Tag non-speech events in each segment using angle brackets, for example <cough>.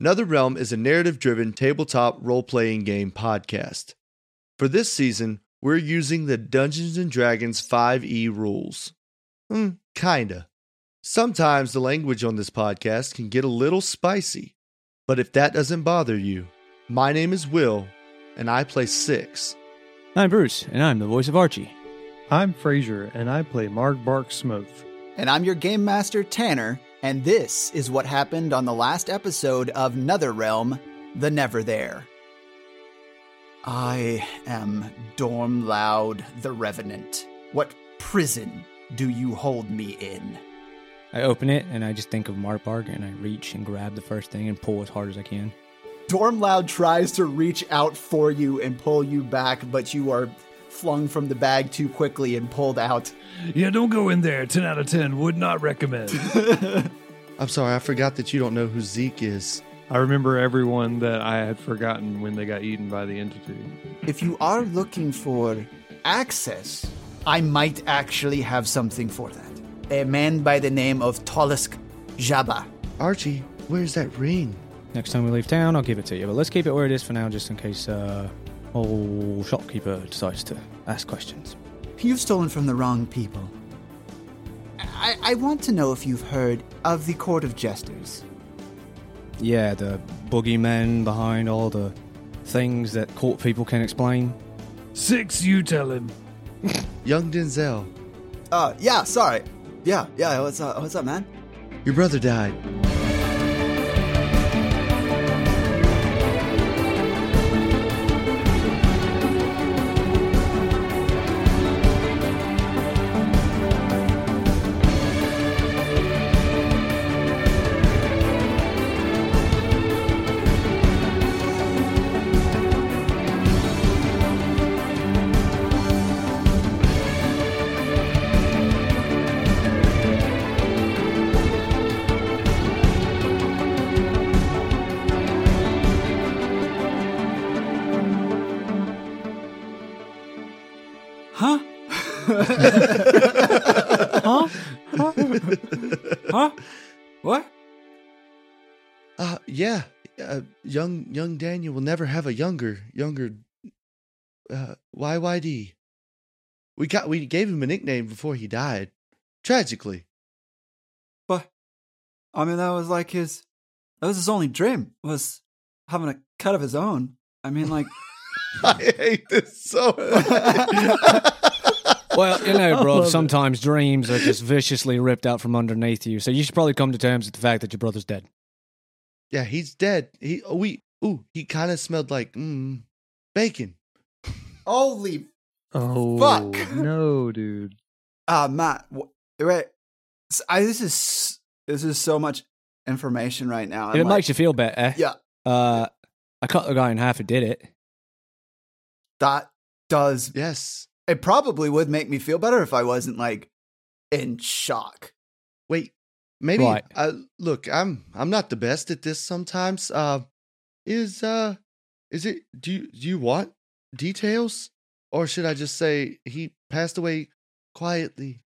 Another Realm is a narrative driven tabletop role playing game podcast. For this season, we're using the Dungeons and Dragons 5e rules. Hmm, kinda. Sometimes the language on this podcast can get a little spicy, but if that doesn't bother you, my name is Will, and I play Six. I'm Bruce, and I'm the voice of Archie. I'm Fraser, and I play Margbark Smooth. And I'm your game master, Tanner, and this is what happened on the last episode of Nether Realm, The Neverthere. I am Dorm Loud the Revenant. What prison do you hold me in? I open it and I just think of Margbark and I reach and grab the first thing and pull as hard as I can. Dorm Loud tries to reach out for you and pull you back, but you are flung from the bag too quickly and pulled out. Yeah, don't go in there. 10 out of 10. Would not recommend. <laughs> I'm sorry, I forgot that you don't know who Zeke is. I remember everyone that I had forgotten when they got eaten by the entity. If you are looking for access, I might actually have something for that. A man by the name of Tolisk Jabba. Archie, where's that ring? Next time we leave town, I'll give it to you. But let's keep it where it is for now, just in case uh, old shopkeeper decides to ask questions. You've stolen from the wrong people. I, I want to know if you've heard of the Court of Jesters. Yeah, the boogeymen behind all the things that court people can explain. Six, you tell him. <laughs> Young Denzel. Uh, yeah, sorry. Yeah, yeah, what's up, what's up, man? Your brother died. Young young Daniel will never have a younger younger uh, YYD. We got we gave him a nickname before he died. Tragically. But, I mean, that was like his, that was his only dream, was having a cut of his own. I mean, like, <laughs> I hate this so <laughs> much. Well, you know, I bro, love it. sometimes dreams are just viciously ripped out from underneath you. So you should probably come to terms with the fact that your brother's dead. Yeah, he's dead. He oh, we ooh, he kind of smelled like mm, bacon. holy, Oh, Fuck. <laughs> no, dude. uh, Matt, wh- wait, S- I, this is, this is so much information right now. If I'm it like, makes you feel better, yeah, uh, I cut the guy in half who did it. that does, Yes. it probably would make me feel better if I wasn't like in shock. Wait, maybe Right. uh, look, I'm I'm not the best at this sometimes. Uh is uh is it do you do you want details or should I just say he passed away quietly?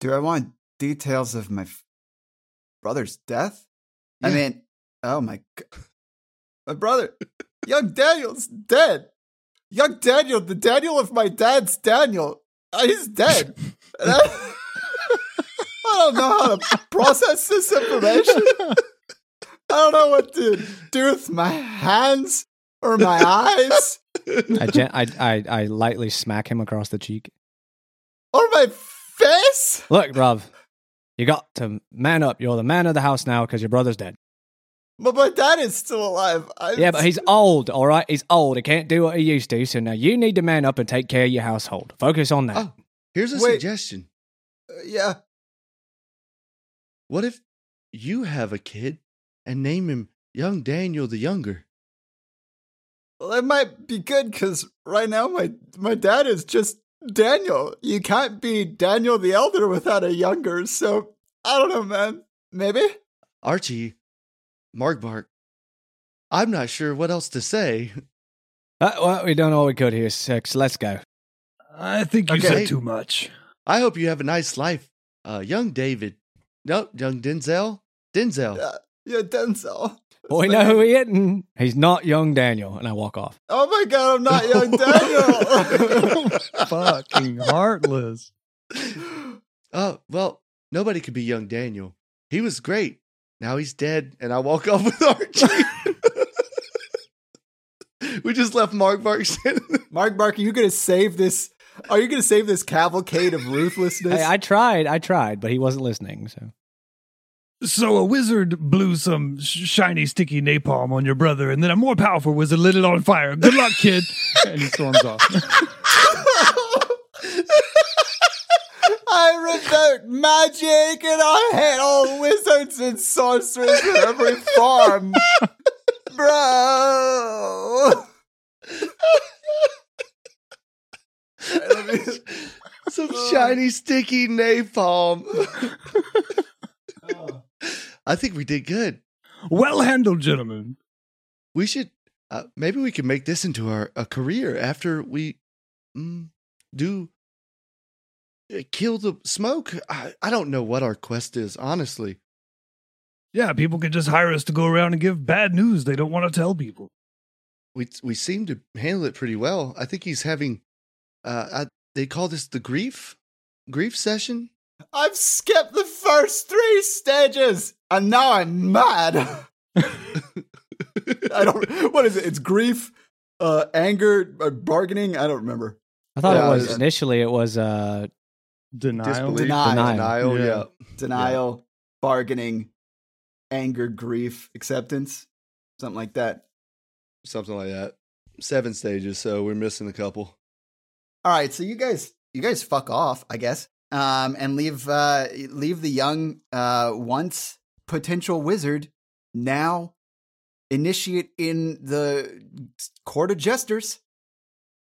Do I want details of my f- brother's death? I mean, oh my god. My brother, young Daniel's dead. Young Daniel, the Daniel of my dad's Daniel, uh, he's dead. <laughs> And I, I don't know how to process this information. I don't know what to do with my hands or my eyes I, gen- I, I, I lightly smack him across the cheek. or my face. Look, bruv, you got to man up. You're the man of the house now because your brother's dead. But my dad is still alive. I, Yeah, but he's old, all right? He's old. He can't do what he used to. So now you need to man up and take care of your household. Focus on that. Oh, here's a Wait. suggestion. Uh, yeah. What if you have a kid and name him young Daniel the Younger? Well, that might be good because right now my my dad is just Daniel. You can't be Daniel the Elder without a younger. So I don't know, man. Maybe. Archie, Margbark. I'm not sure what else to say. Uh, well, we done all we could here, Six. Let's go. I think you Okay. said too much. I hope you have a nice life. Uh, young David. No, young Denzel. Denzel. Yeah, yeah, Denzel. Well, we know who he isn't. He's not young Daniel. And I walk off. Oh my god, I'm not young Daniel. <laughs> Fucking heartless. Oh, well, nobody could be young Daniel. He was great. Now he's dead, and I walk <laughs> off with Archie. <laughs> we just left Mark Mark standing there. Mark Mark, are you gonna save this? Are you gonna save this cavalcade of ruthlessness? Hey, I tried. I tried, but he wasn't listening. So So a wizard blew some sh- shiny, sticky napalm on your brother, and then a more powerful wizard lit it on fire. Good luck, kid. <laughs> And he storms off. I revoke magic and I hate all wizards and sorcerers in every form. Bro. Some shiny, sticky napalm. <laughs> Oh. I think we did good. well handled, gentlemen. We should, uh, maybe we can make this into our a career after we mm, do uh, kill the smoke. I, I don't know what our quest is, honestly. Yeah, people can just hire us to go around and give bad news they don't want to tell people. We we seem to handle it pretty well. I think he's having, uh, I, they call this the grief grief session. I've skipped the first three stages and now I'm mad. I don't what is it? It's grief, uh anger, uh, bargaining, I don't remember. I thought Yeah, it was it's- initially it was uh Denial. Disbelief, Denial. denial, Yeah. yeah. Denial, bargaining, anger, grief, acceptance, something like that. something like that. Seven stages, so we're missing a couple. All right, so you guys, you guys fuck off, I guess, um, and leave uh, leave the young, uh, once potential wizard, now initiate in the court of jesters,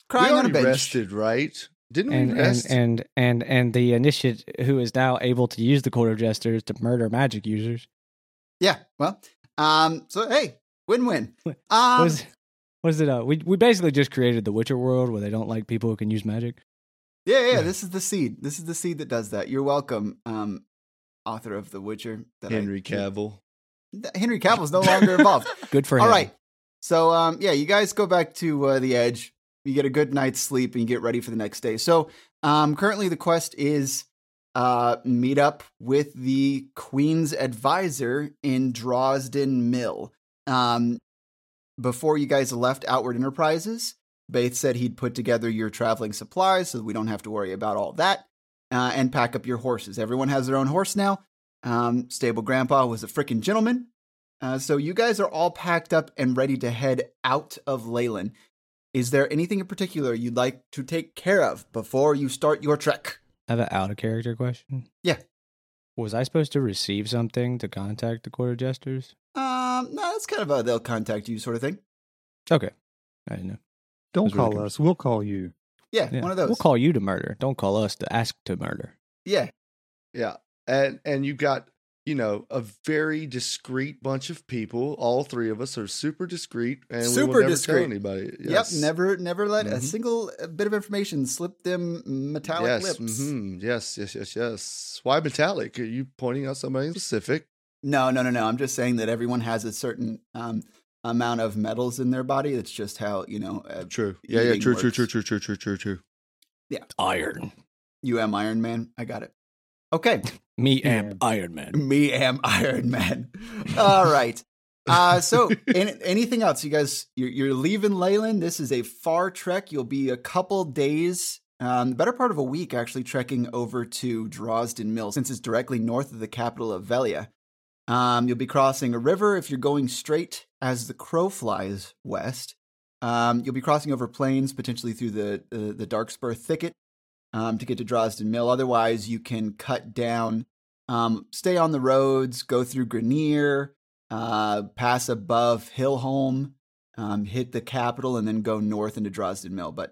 crying we on a already bench. rested, right? Didn't and we and, rest? and and and the initiate who is now able to use the court of jesters to murder magic users. Yeah, well, um, so hey, win-win. <laughs> What- Um, was was it uh we we basically just created the Witcher world where they don't like people who can use magic. Yeah, yeah, this is the seed. This is the seed that does that. You're welcome, um, author of The Witcher. That I- Henry Cavill. Henry <laughs> Cavill's no longer involved. Good for him. All right. So um yeah, you guys go back to uh, the edge. You get a good night's sleep and you get ready for the next day. So um currently the quest is uh meet up with the queen's advisor in Drosden Mill. Um before you guys left Outward Enterprises, Baith said he'd put together your traveling supplies so that we don't have to worry about all that. Uh, and pack up your horses. Everyone has their own horse now. Um, Stable Grandpa was a freaking gentleman. Uh, so you guys are all packed up and ready to head out of Leylen. Is there anything in particular you'd like to take care of before you start your trek? I have an out of character question. Yeah. Was I supposed to receive something to contact the court of jesters? Um, no, it's kind of a they'll contact you sort of thing. Okay. I didn't know. Don't That's really call us. We'll call you. Yeah, Yeah. one of those. We'll call you to murder. Don't call us to ask to murder. yeah, Yeah. And and you got, you know, a very discreet bunch of people. All three of us are super discreet and we Super will never discreet. tell anybody. Yes. yep. Never, never let a Mhm. single uh, bit of information slip them metallic Yes. lips. mhm, Yes, yes, yes, yes. Why metallic? Are you pointing out somebody specific? No, no, no, no. I'm just saying that everyone has a certain um, amount of metals in their body. It's just how you know. Uh, True. Yeah, yeah, true, true, true, true, true, true, true, true. Iron. you am Iron Man. I got it. Okay. <laughs> Me Yeah. am <laughs> Iron Man. Me am <laughs> Iron Man. All right. Uh, so, any, anything else? You guys, you're, you're leaving Leylen. This is a far trek. You'll be a couple days, um, the better part of a week, actually trekking over to Drosden Mill, since it's directly north of the capital of Velia. Um, you'll be crossing a river if you're going straight as the crow flies west. Um, you'll be crossing over plains, potentially through the the, the Darkspur thicket, um, to get to Drosden Mill. Otherwise, you can cut down um, stay on the roads, go through Grenier, uh, pass above Hillholm, um, hit the capital, and then go north into Drosden Mill. But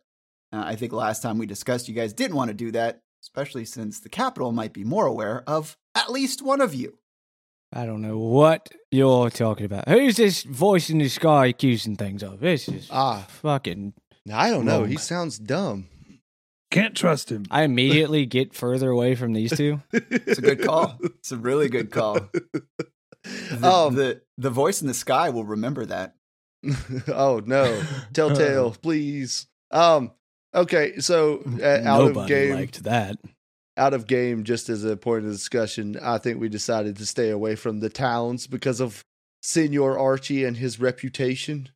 uh, I think last time we discussed, you guys didn't want to do that, especially since the capital might be more aware of at least one of you. I don't know what you're talking about. Who's this voice in the sky accusing things of? This is Ah, fucking. I don't know. He sounds dumb. Can't trust him. I immediately get further away from these two. <laughs> It's a good call. It's a really good call. <laughs> The, Um, the the voice in the sky will remember that. <laughs> oh no, Telltale, please. Um, okay, so uh, out Nobody of game, liked that. Out of game. Just as a point of discussion, I think we decided to stay away from the towns because of Senor Archie and his reputation.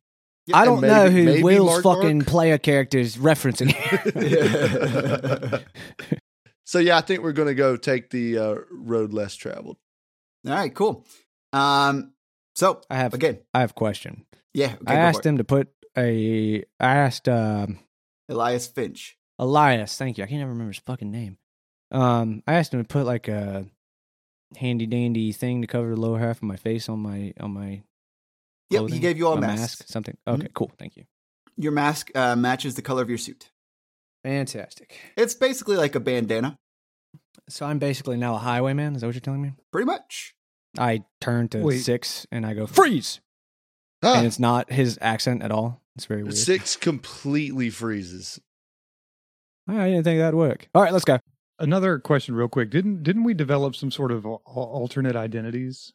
Yep, I don't maybe- know who Will's Mark fucking Mark? player character is referencing here. <laughs> <laughs> So yeah, I think we're gonna go take the uh, road less traveled. All right, cool. Um, so I have again, I have a question. yeah, okay, I asked him to put a. I asked um, Elias Finch. Elias. Thank you. I can't even remember his fucking name. Um, I asked him to put like a handy dandy thing to cover the lower half of my face on my on my. Yep, he gave you all my masks. mask. Something. Okay, cool. Thank you. Your mask uh, matches the color of your suit. Fantastic. It's basically like a bandana, So I'm basically now a highwayman. Is that what you're telling me? pretty much. I turn to Wait. six and I go freeze, Ah, and it's not his accent at all. It's very weird. six completely freezes. I didn't think that'd work. All right, let's go. Another question, real quick. Didn't didn't we develop some sort of alternate identities?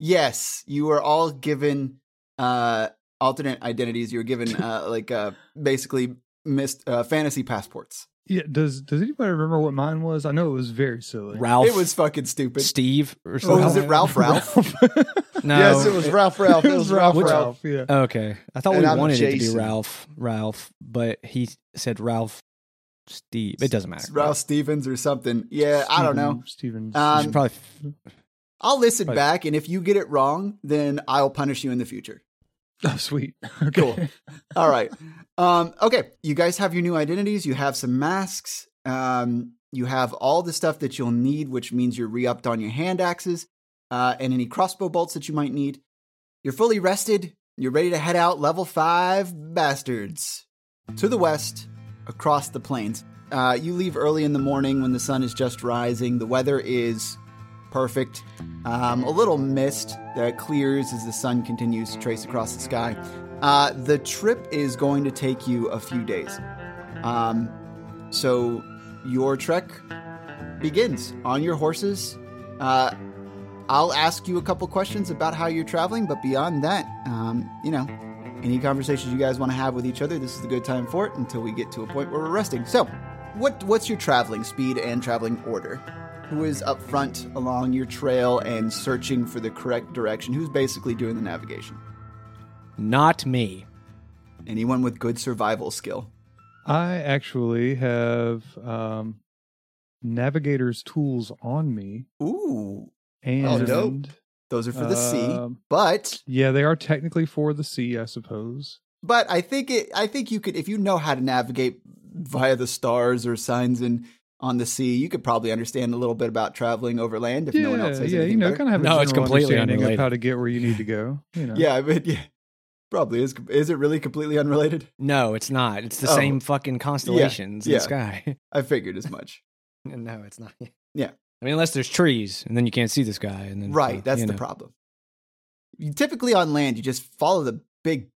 Yes, you were all given uh, alternate identities. You were given <laughs> uh, like uh, basically missed uh, fantasy passports. Yeah. Does Does anybody remember what mine was? I know it was very silly. Ralph. It was fucking stupid. Steve or Oh, something. was it Ralph? <laughs> Ralph? No. Yes, it was Ralph. Ralph. It was Ralph. Which- Ralph. Yeah. Okay, I thought And we I'm wanted it to be Ralph. Ralph, but he said Ralph. Steve. It doesn't matter. Ralph Stevens or something. Yeah, I don't know. Stevens. You Um, probably. I'll listen Right. back, and if you get it wrong, then I'll punish you in the future. <laughs> oh, sweet. Okay. Cool. <laughs> All right. Um, okay. You guys have your new identities. You have some masks. Um, you have all the stuff that you'll need, which means you're re upped on your hand axes uh, and any crossbow bolts that you might need. You're fully rested. You're ready to head out level five bastards to the west across the plains. Uh, you leave early in the morning when the sun is just rising. The weather is perfect. Um, a little mist that clears as the sun continues to trace across the sky. Uh, the trip is going to take you a few days. Um, so your trek begins on your horses. Uh, I'll ask you a couple questions about how you're traveling, but beyond that, um, you know, any conversations you guys want to have with each other, this is the good time for it until we get to a point where we're resting. So, what what's your traveling speed and traveling order? Who is up front along your trail and searching for the correct direction? Who's basically doing the navigation? Not me. Anyone with good survival skill. I actually have um, navigator's tools on me, Ooh, and dope. Those are for the sea, um, but Yeah, they are technically for the sea, I suppose. but I think it. I think you could if you know how to navigate via the stars or signs in on the sea. You could probably understand a little bit about traveling over land if yeah, no one else says yeah, anything you know, better. kind of have a No, it's completely unrelated. how to get where you need to go. You know, Yeah, but yeah, probably is. Is it really completely unrelated? No, it's not. It's the Oh. same fucking constellations in yeah. the sky. <laughs> I figured as much. no, it's not. Yeah. I mean, unless there's trees, and then you can't see this guy. and then Right, so, that's the know. problem. You typically on land, you just follow the big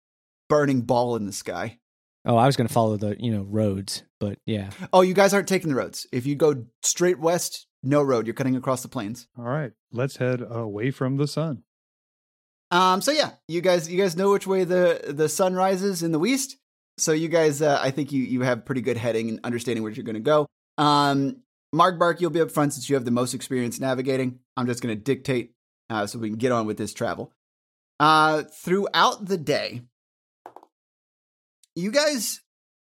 burning ball in the sky. Oh, I was going to follow the you know roads, but yeah, Oh, you guys aren't taking the roads. If you go straight west, no road. You're cutting across the plains. All right, let's head away from the sun. Um. So yeah, you guys, you guys know which way the the sun rises in the west. So you guys, uh, I think you you have pretty good heading and understanding where you're going to go. Um. Margbark, you'll be up front since you have the most experience navigating. I'm just going to dictate uh, so we can get on with this travel. Uh, throughout the day, you guys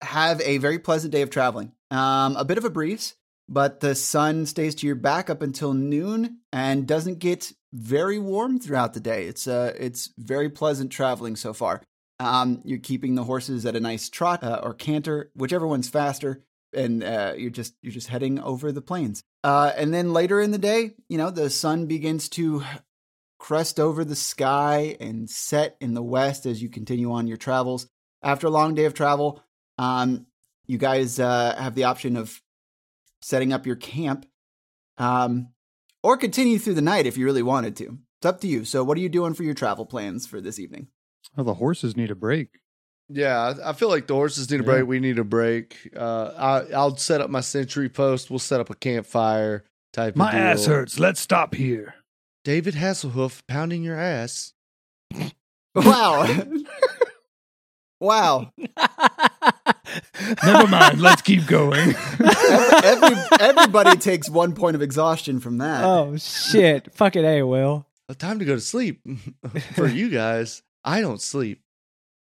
have a very pleasant day of traveling. Um, a bit of a breeze, but the sun stays to your back up until noon and doesn't get very warm throughout the day. It's uh, it's very pleasant traveling so far. Um, you're keeping the horses at a nice trot uh, or canter, whichever one's faster, and uh, you're just you're just heading over the plains. Uh, and then later in the day, you know, the sun begins to crest over the sky and set in the west as you continue on your travels. After a long day of travel, um, you guys uh, have the option of setting up your camp um, or continue through the night if you really wanted to. It's up to you. So, what are you doing for your travel plans for this evening? Oh, the horses need a break. Yeah, I I feel like the horses need a Yeah. break. We need a break. Uh, I, I'll set up my sentry post. We'll set up a campfire type. My of deal. ass hurts. Let's stop here. David Hasselhoof pounding your ass. <laughs> Wow. <laughs> wow. Never mind. Let's keep going. Every, <laughs> every, everybody takes one point of exhaustion from that. oh shit! Fucking a Will. Time to go to sleep. For you guys, I don't sleep.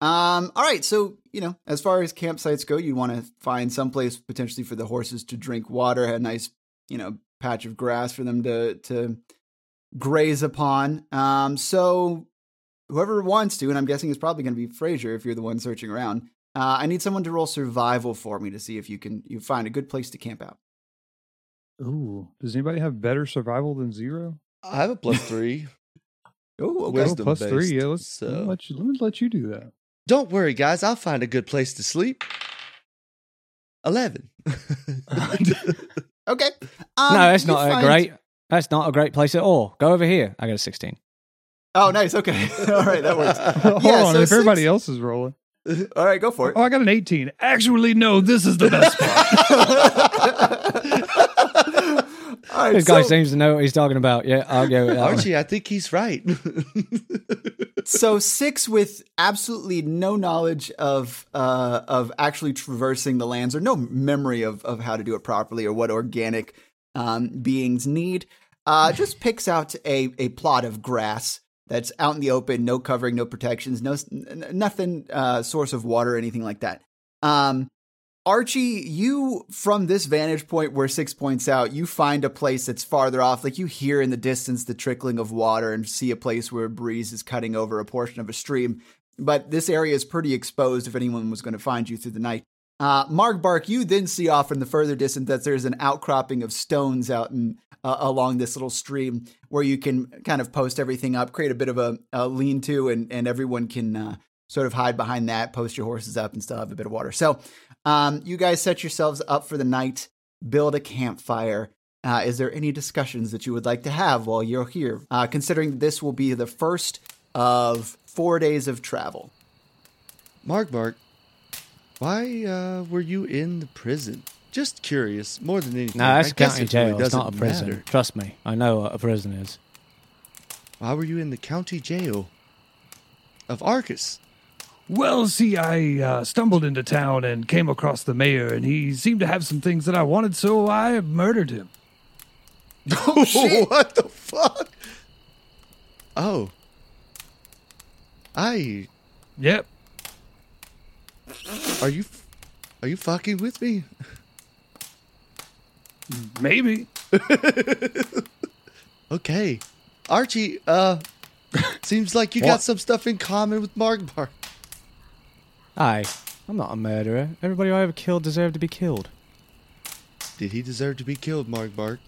Um, all right, so you know, as far as campsites go, you want to find someplace potentially for the horses to drink water, a nice, you know, patch of grass for them to to graze upon. Um, so whoever wants to, and I'm guessing it's probably going to be Fraser if you're the one searching around. Uh, I need someone to roll survival for me to see if you can you find a good place to camp out. Ooh, does anybody have better survival than zero? I have a plus three. <laughs> Oh, okay. Wisdom plus based, three. Yeah, let's, so- let, let you, let me let you do that. Don't worry, guys. I'll find a good place to sleep. 11. <laughs> Okay. Um, no, that's you not find- a great. That's not a great place at all. Go over here. I got a sixteen. Oh, nice. Okay. <laughs> all right, that works. <laughs> Hold Yeah, on, so if everybody else is rolling. All right, go for it. Oh, I got an 18. Actually, no, this is the best spot. All right, This guy seems to know what he's talking about. Yeah, I'll go with that. one. Archie, I think he's right. <laughs> so six with absolutely no knowledge of uh, of actually traversing the lands or no memory of of how to do it properly or what organic um, beings need. Uh, just <laughs> picks out a a plot of grass that's out in the open, no covering, no protections, no s- n- n- nothing uh, source of water anything like that. Um, Archie, you from this vantage point where six points out, you find a place that's farther off. Like you hear in the distance the trickling of water and see a place where a breeze is cutting over a portion of a stream. But this area is pretty exposed if anyone was going to find you through the night. Uh, Margbark, you then see off in the further distance that there's an outcropping of stones out in, uh, along this little stream where you can kind of post everything up, create a bit of a, a lean to, and, and everyone can uh, sort of hide behind that, post your horses up, and still have a bit of water. So um, you guys set yourselves up for the night, build a campfire. Uh, is there any discussions that you would like to have while you're here? Uh, considering this will be the first of four days of travel. Mark, Mark, why uh, were you in the prison? Just curious, more than anything. No, that's I a guess county it really jail. it's not a prison. matter. Trust me, I know what a prison is. Why were you in the county jail of Arcus? Well, see, I uh, stumbled into town and came across the mayor, and he seemed to have some things that I wanted, so I murdered him. <laughs> Oh, shit. what the fuck? Oh. I. Yep. Are you. Are you fucking with me? Maybe. <laughs> Okay. Archie, uh. <laughs> seems like you got some stuff in common with Mark Mark. Aye, I'm not a murderer. Everybody I ever killed deserved to be killed. Did he deserve to be killed, Margbark?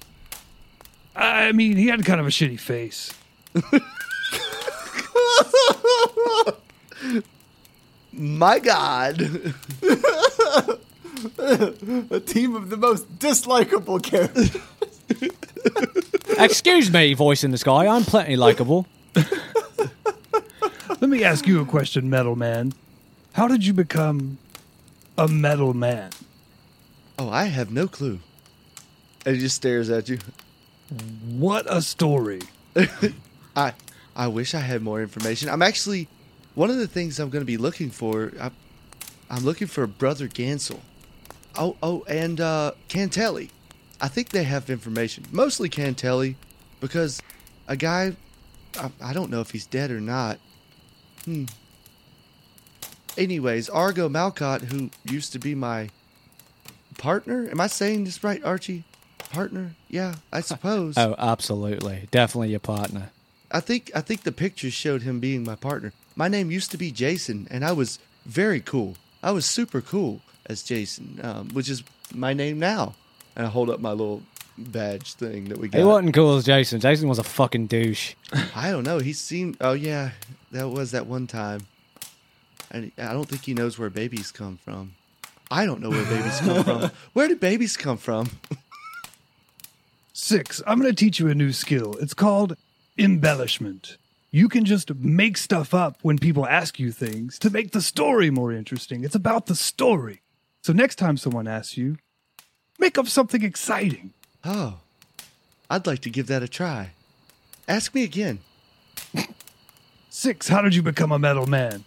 I mean, he had kind of a shitty face. <laughs> My God. <laughs> A team of the most dislikable characters. <laughs> Excuse me, voice in the sky. I'm plenty likable. Let me ask you a question, Metal Man. How did you become a Metal Man? Oh, I have no clue. And he just stares at you. What a story. <laughs> I I wish I had more information. I'm actually one of the things I'm going to be looking for. I, I'm looking for Brother Gansel. Oh oh, and uh, Cantelli. I think they have information. Mostly Cantelli, because a guy. I, I don't know if he's dead or not. Hmm. Anyways, Argo Malcott, who used to be my partner. Am I saying this right, Archie? Partner? Yeah, I suppose. Oh, absolutely. Definitely your partner. I think I think the pictures showed him being my partner. My name used to be Jason, and I was very cool. I was super cool as Jason, um, which is my name now. And I hold up my little badge thing that we got. He wasn't cool as Jason. Jason was a fucking douche. <laughs> I don't know. He seemed. Oh yeah, that was that one time. And I don't think he knows where babies come from. I don't know where babies come from. <laughs> Where do babies come from? Six, I'm going to teach you a new skill. It's called embellishment. You can just make stuff up when people ask you things to make the story more interesting. It's about the story. So next time someone asks you, make up something exciting. Oh, I'd like to give that a try. Ask me again. <laughs> Six, how did you become a metal man?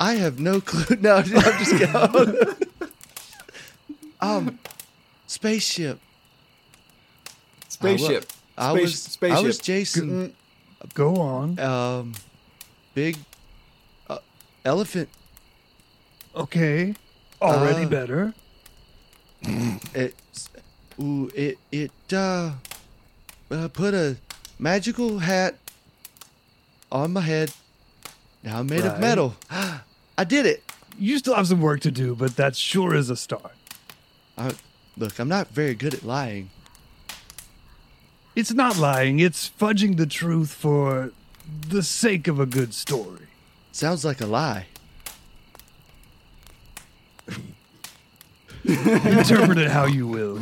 I have no clue. <laughs> No, I'm just kidding. <laughs> um, spaceship. Spaceship. I Space- was spaceship. I was Jason. Go on. Um, big uh, elephant. Okay. Already Uh, better. <laughs> It, ooh, it it uh, uh, put a magical hat on my head. Now I'm made of Right. metal. <gasps> <gasps> I did it. You still have some work to do, but that sure is a start. I, look, I'm not very good at lying. It's not lying, it's fudging the truth for the sake of a good story. Sounds like a lie. <laughs> Interpret it how you will.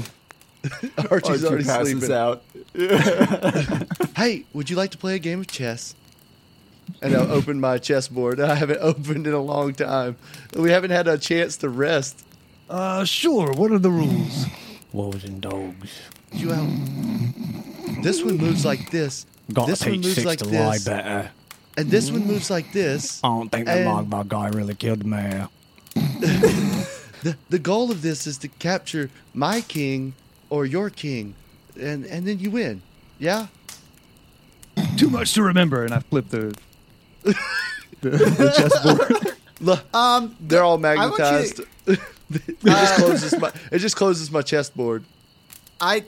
Archie's Archie already passes sleeping. out. <laughs> Hey, would you like to play a game of chess? And I'll open my chessboard. <laughs> I haven't opened in a long time. We haven't had a chance to rest. Uh, sure. What are the rules? Wolves and dogs. You out. This one moves like this. Gotta this one moves six like to lie this. better. And this one moves like this. I don't think the And- Mogbar guy really killed the mayor. <laughs> The, the goal of this is to capture my king or your king. And, and then you win. Yeah? Too much to remember, and I flip the the, the chessboard. Look, Um, they're all I want you magnetized. <laughs> it just closes my it just closes my chessboard. I.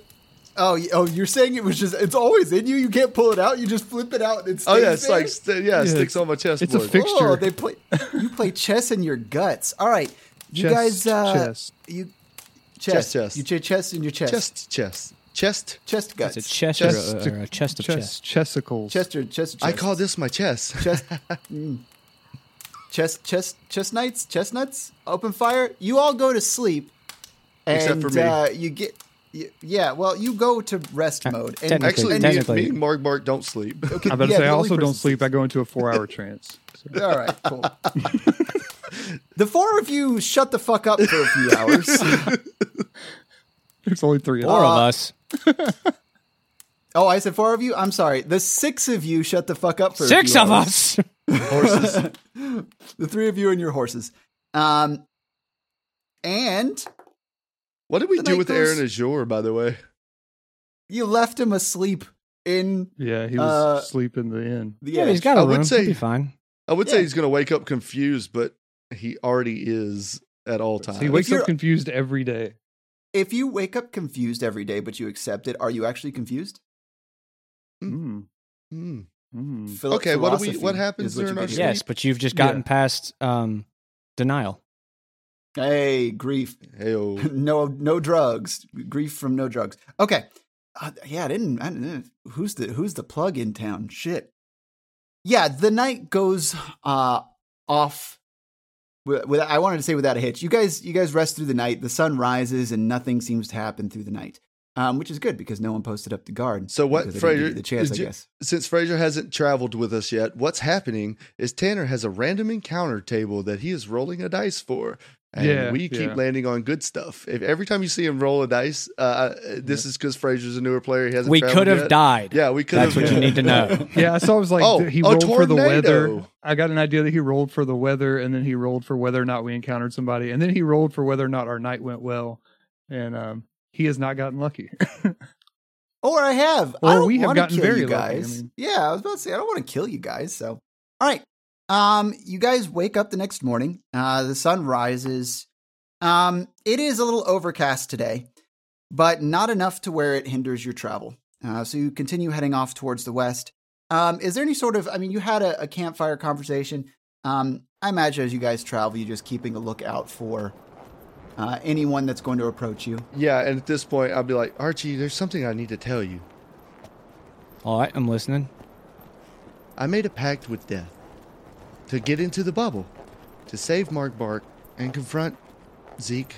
Oh, oh! You're saying it was just—it's always in you. You can't pull it out. You just flip it out and it stays Oh yeah, it's there? like st- yeah, it Yeah, sticks on my chessboard. it's a fixture. Oh, they play. You play chess in your guts. All right, you Chess, guys. Uh, chess. You chess, Chess, chess. You play chess in your chest. chest, chest, chest. chest guts. It's a chest, Chest or, a, or a chest of chess, chest. chessicles. Chester, chest. I call this my chest. chest. <laughs> mm. Chest, chest, chestnuts, chestnuts. Open fire. You all go to sleep, and Except for me. Uh, you get. y- Yeah, well, you go to rest mode. And, technically- Actually, and me, technically- me and Mark Mark don't sleep. okay, I'm about to yeah, say, I only also don't person sleep. I go into a four-hour trance. So- <laughs> All right, cool. <laughs> the four of you shut the fuck up for a few hours. There's only three of Four of us. <laughs> oh, I said four of you. I'm sorry. The six of you shut the fuck up for a Six few of hours. us. <laughs> Horses. The three of you and your horses. Um, and What did we do with goes- Aaron Azure, by the way? you left him asleep in Yeah, he was Uh, asleep in the inn. the Yeah, edge. he's got a I would room. say- He'll be fine. I would Yeah. say he's going to wake up confused, but he already is at all times. He wakes up confused every day. If you wake up confused every day, but you accept it, are you actually confused? Mm. Hmm. Mm. Phil- Okay, what do we- what happens is what our sleep? Yes, but you've just Yeah. gotten past um, denial. Hey, grief. Heyo. <laughs> no, no drugs. Grief from no drugs. Okay. Uh, yeah, I didn't, I didn't. Who's the Who's the plug in town? Shit. Yeah, the night goes uh off. With, I wanted to say without a hitch. You guys, you guys rest through the night. The sun rises and nothing seems to happen through the night, um, which is good because no one posted up the guard. So what, because they didn't give Fraser? The chance, I guess. Since Fraser hasn't traveled with us yet, what's happening is Tanner has a random encounter table that he is rolling a dice for. And Yeah, we keep yeah. landing on good stuff. If every time you see him roll a dice, uh, this is because Fraser's a newer player. He hasn't. We could have yet. died. Yeah, we could have died. That's have. what you need to know. <laughs> Yeah, I saw it was like Oh, he rolled for the weather. I got an idea that he rolled for the weather, and then he rolled for whether or not we encountered somebody, and then he rolled for whether or not our night went well. And um, he has not gotten lucky. <laughs> Or I have. Or I don't we have wanna gotten kill very you lucky, I guys. mean. Yeah, I was about to say I don't want to kill you guys. So, all right. Um, you guys wake up the next morning. Uh, the sun rises. Um, it is a little overcast today, but not enough to where it hinders your travel. Uh, so you continue heading off towards the west. Um, is there any sort of? I mean, you had a, a campfire conversation. Um, I imagine as you guys travel, you're just keeping a lookout for uh, anyone that's going to approach you. Yeah, and at this point, I'll be like, Archie, there's something I need to tell you. All right, I'm listening. I made a pact with death to get into the bubble, to save Margbark and confront Zeke.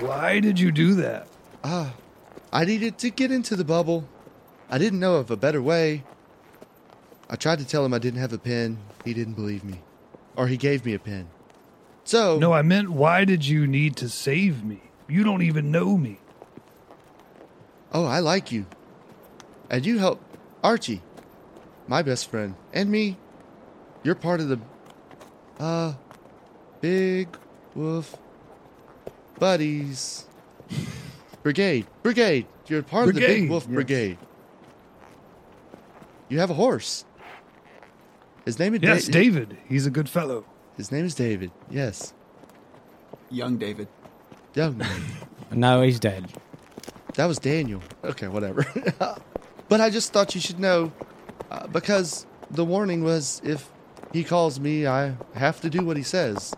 Why did you do that? Ah, I needed to get into the bubble. I didn't know of a better way. I tried to tell him I didn't have a pen. He didn't believe me. Or he gave me a pen. So, No, I meant why did you need to save me? You don't even know me. oh, I like you. And you help Archie, my best friend, and me. You're part of the uh Big Wolf Buddies Brigade. Brigade. You're part of the Big Wolf yes. Brigade. You have a horse. His name is Yes, Da- David. He's a good fellow. His name is David. Yes. Young David. Young man. <laughs> No, he's dead. That was Daniel. Okay, whatever. <laughs> but I just thought you should know uh, because the warning was if he calls me, I have to do what he says.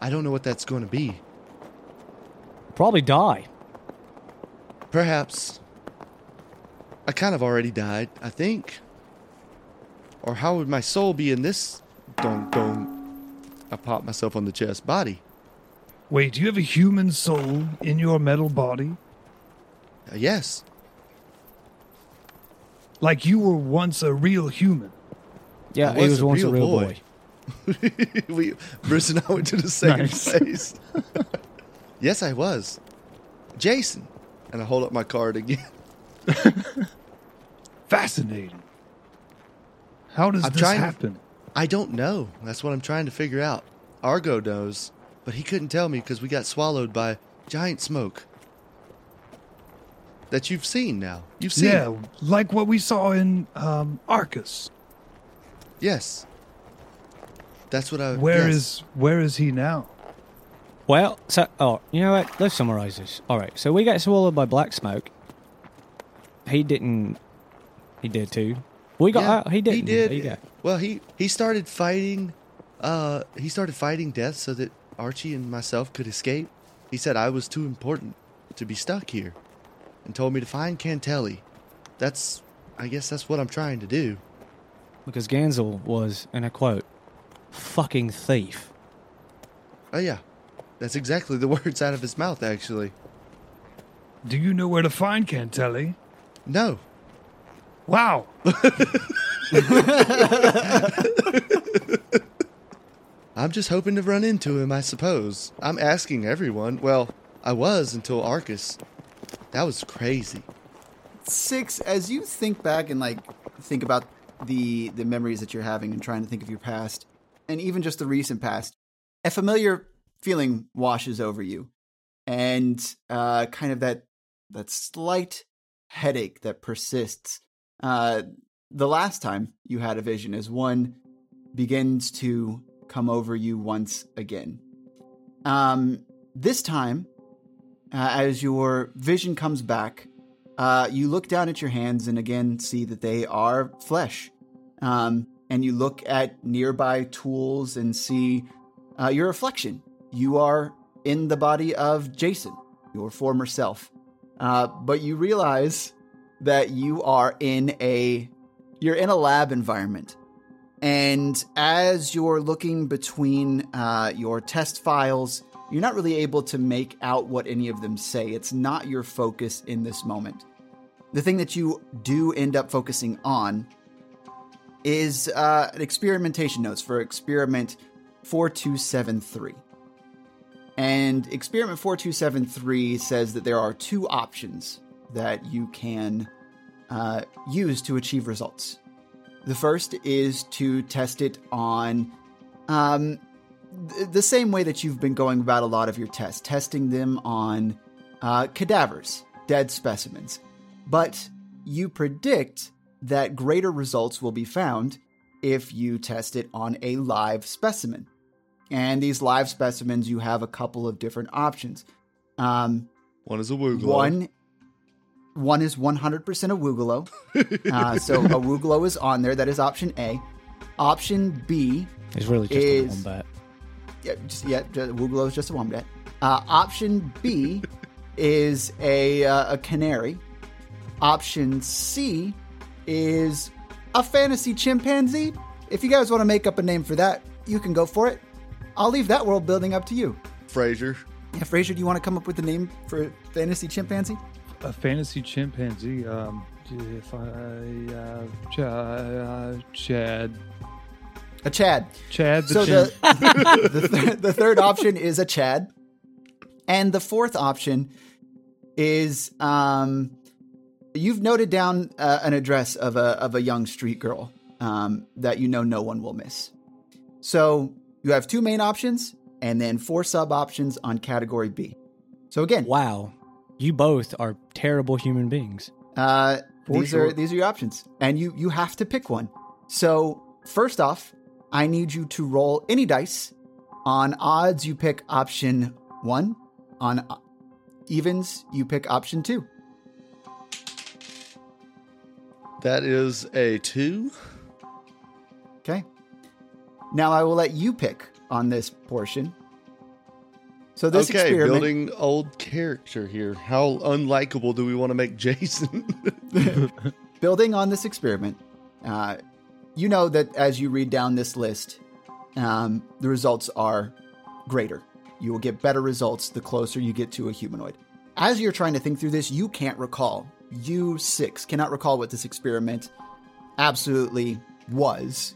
I don't know what that's going to be. Probably die. Perhaps. I kind of already died, I think. Or how would my soul be in this dong dong? I popped myself on the chest body. Wait, do you have a human soul in your metal body? Uh, yes. Like you were once a real human. Yeah, he was once a real real boy. boy. <laughs> we Bruce and I went to the same Nice. <laughs> place. <laughs> yes, I was. Jason. And I hold up my card again. Fascinating. How does I'm this trying to- happen? I don't know. That's what I'm trying to figure out. Argo knows, but he couldn't tell me because we got swallowed by giant smoke. That you've seen now. You've seen Yeah, it. like what we saw in um, Arcus. Yes. That's what I Where yes. is where is he now? Well, so oh, you know what? Let's summarize this. All right, so we got swallowed by black smoke. He didn't. He did too. We got Yeah, out. He didn't. He did. There you go. Well, he he started fighting. Uh, he started fighting death so that Archie and myself could escape. He said I was too important to be stuck here, and told me to find Cantelli. That's, I guess that's what I'm trying to do. Because Gansel was, and I quote, "fucking thief." Oh yeah, that's exactly the <laughs> words out of his mouth. Actually, Do you know where to find Cantelli? no. Wow. <laughs> I'm just hoping to run into him. I suppose. I'm asking everyone. Well, I was until Arcus. That was crazy. Six, as you think back and like think about the the memories that you're having and trying to think of your past, and even just the recent past, a familiar feeling washes over you, and uh, kind of that that slight headache that persists. Uh, the last time you had a vision is one begins to come over you once again. Um, this time, uh, as your vision comes back, uh, you look down at your hands and again see that they are flesh. Um, and you look at nearby tools and see uh, your reflection. You are in the body of Jason, your former self. Uh, but you realize that you are in a you're in a lab environment. And as you're looking between uh, your test files, you're not really able to make out what any of them say. It's not your focus in this moment. The thing that you do end up focusing on is uh, experimentation notes for experiment 4273. And experiment 4273 says that there are two options that you can uh, use to achieve results. The first is to test it on um, th- the same way that you've been going about a lot of your tests, testing them on uh, cadavers, dead specimens. But you predict that greater results will be found if you test it on a live specimen. And these live specimens, you have a couple of different options. Um, One is a woogler. one, one is 100% a Woogalo. <laughs> Uh, so a Woogalo is on there. That is option A. Option B, It's really just Is- a wombat. yeah, just, yeah just, Woogalo is just a wombat. Uh, option B <laughs> is a, uh, a canary. Option C is a fantasy chimpanzee. If you guys want to make up a name for that, you can go for it. I'll leave that world building up to you. Fraser. Yeah, Fraser, do you want to come up with a name for fantasy chimpanzee? A fantasy chimpanzee. Um, if I uh, Ch- uh, Chad, A Chad. Chad the So chimp. <laughs> the the, th- the third option is a Chad, and the fourth option is um you've noted down uh, an address of a of a young street girl um, that you know no one will miss. So you have two main options and then four sub options on category B. So again, Wow. You both are terrible human beings. uh, these sure. are these are your options, and you you have to pick one. So first off, I need you to roll any dice. On odds, you pick option one. On uh, evens, you pick option two. That is a two. Okay. Now I will let you pick on this portion. So this okay, experiment, building old character here. How unlikable do we want to make Jason? <laughs> building on this experiment, uh, you know that as you read down this list, um, the results are greater. You will get better results the closer you get to a humanoid. As you're trying to think through this, you can't recall. You six cannot recall what this experiment absolutely was.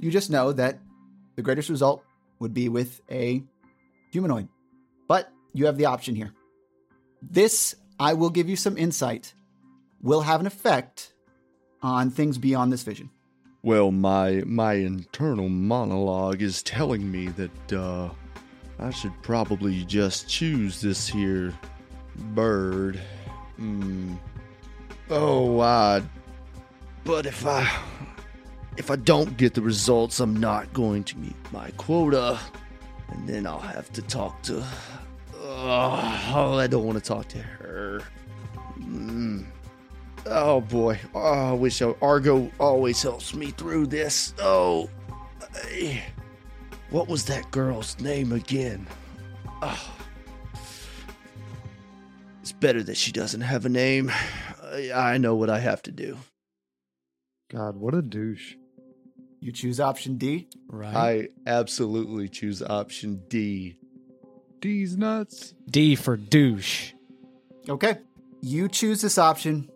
You just know that the greatest result would be with a humanoid. But you have the option here. This, I will give you some insight, will have an effect on things beyond this vision. well, my my internal monologue is telling me that uh, I should probably just choose this here bird. Hmm. Oh, I. But if I if I don't get the results, I'm not going to meet my quota, and then I'll have to talk to. Oh, I don't want to talk to her. Hmm. Oh boy. Oh, I wish Argo always helps me through this. Oh. What was that girl's name again? Oh. It's better that she doesn't have a name. I, I know what I have to do. God, what a douche. You choose option D. Right. I absolutely choose option D. D's nuts. D for douche. Okay. You choose this option.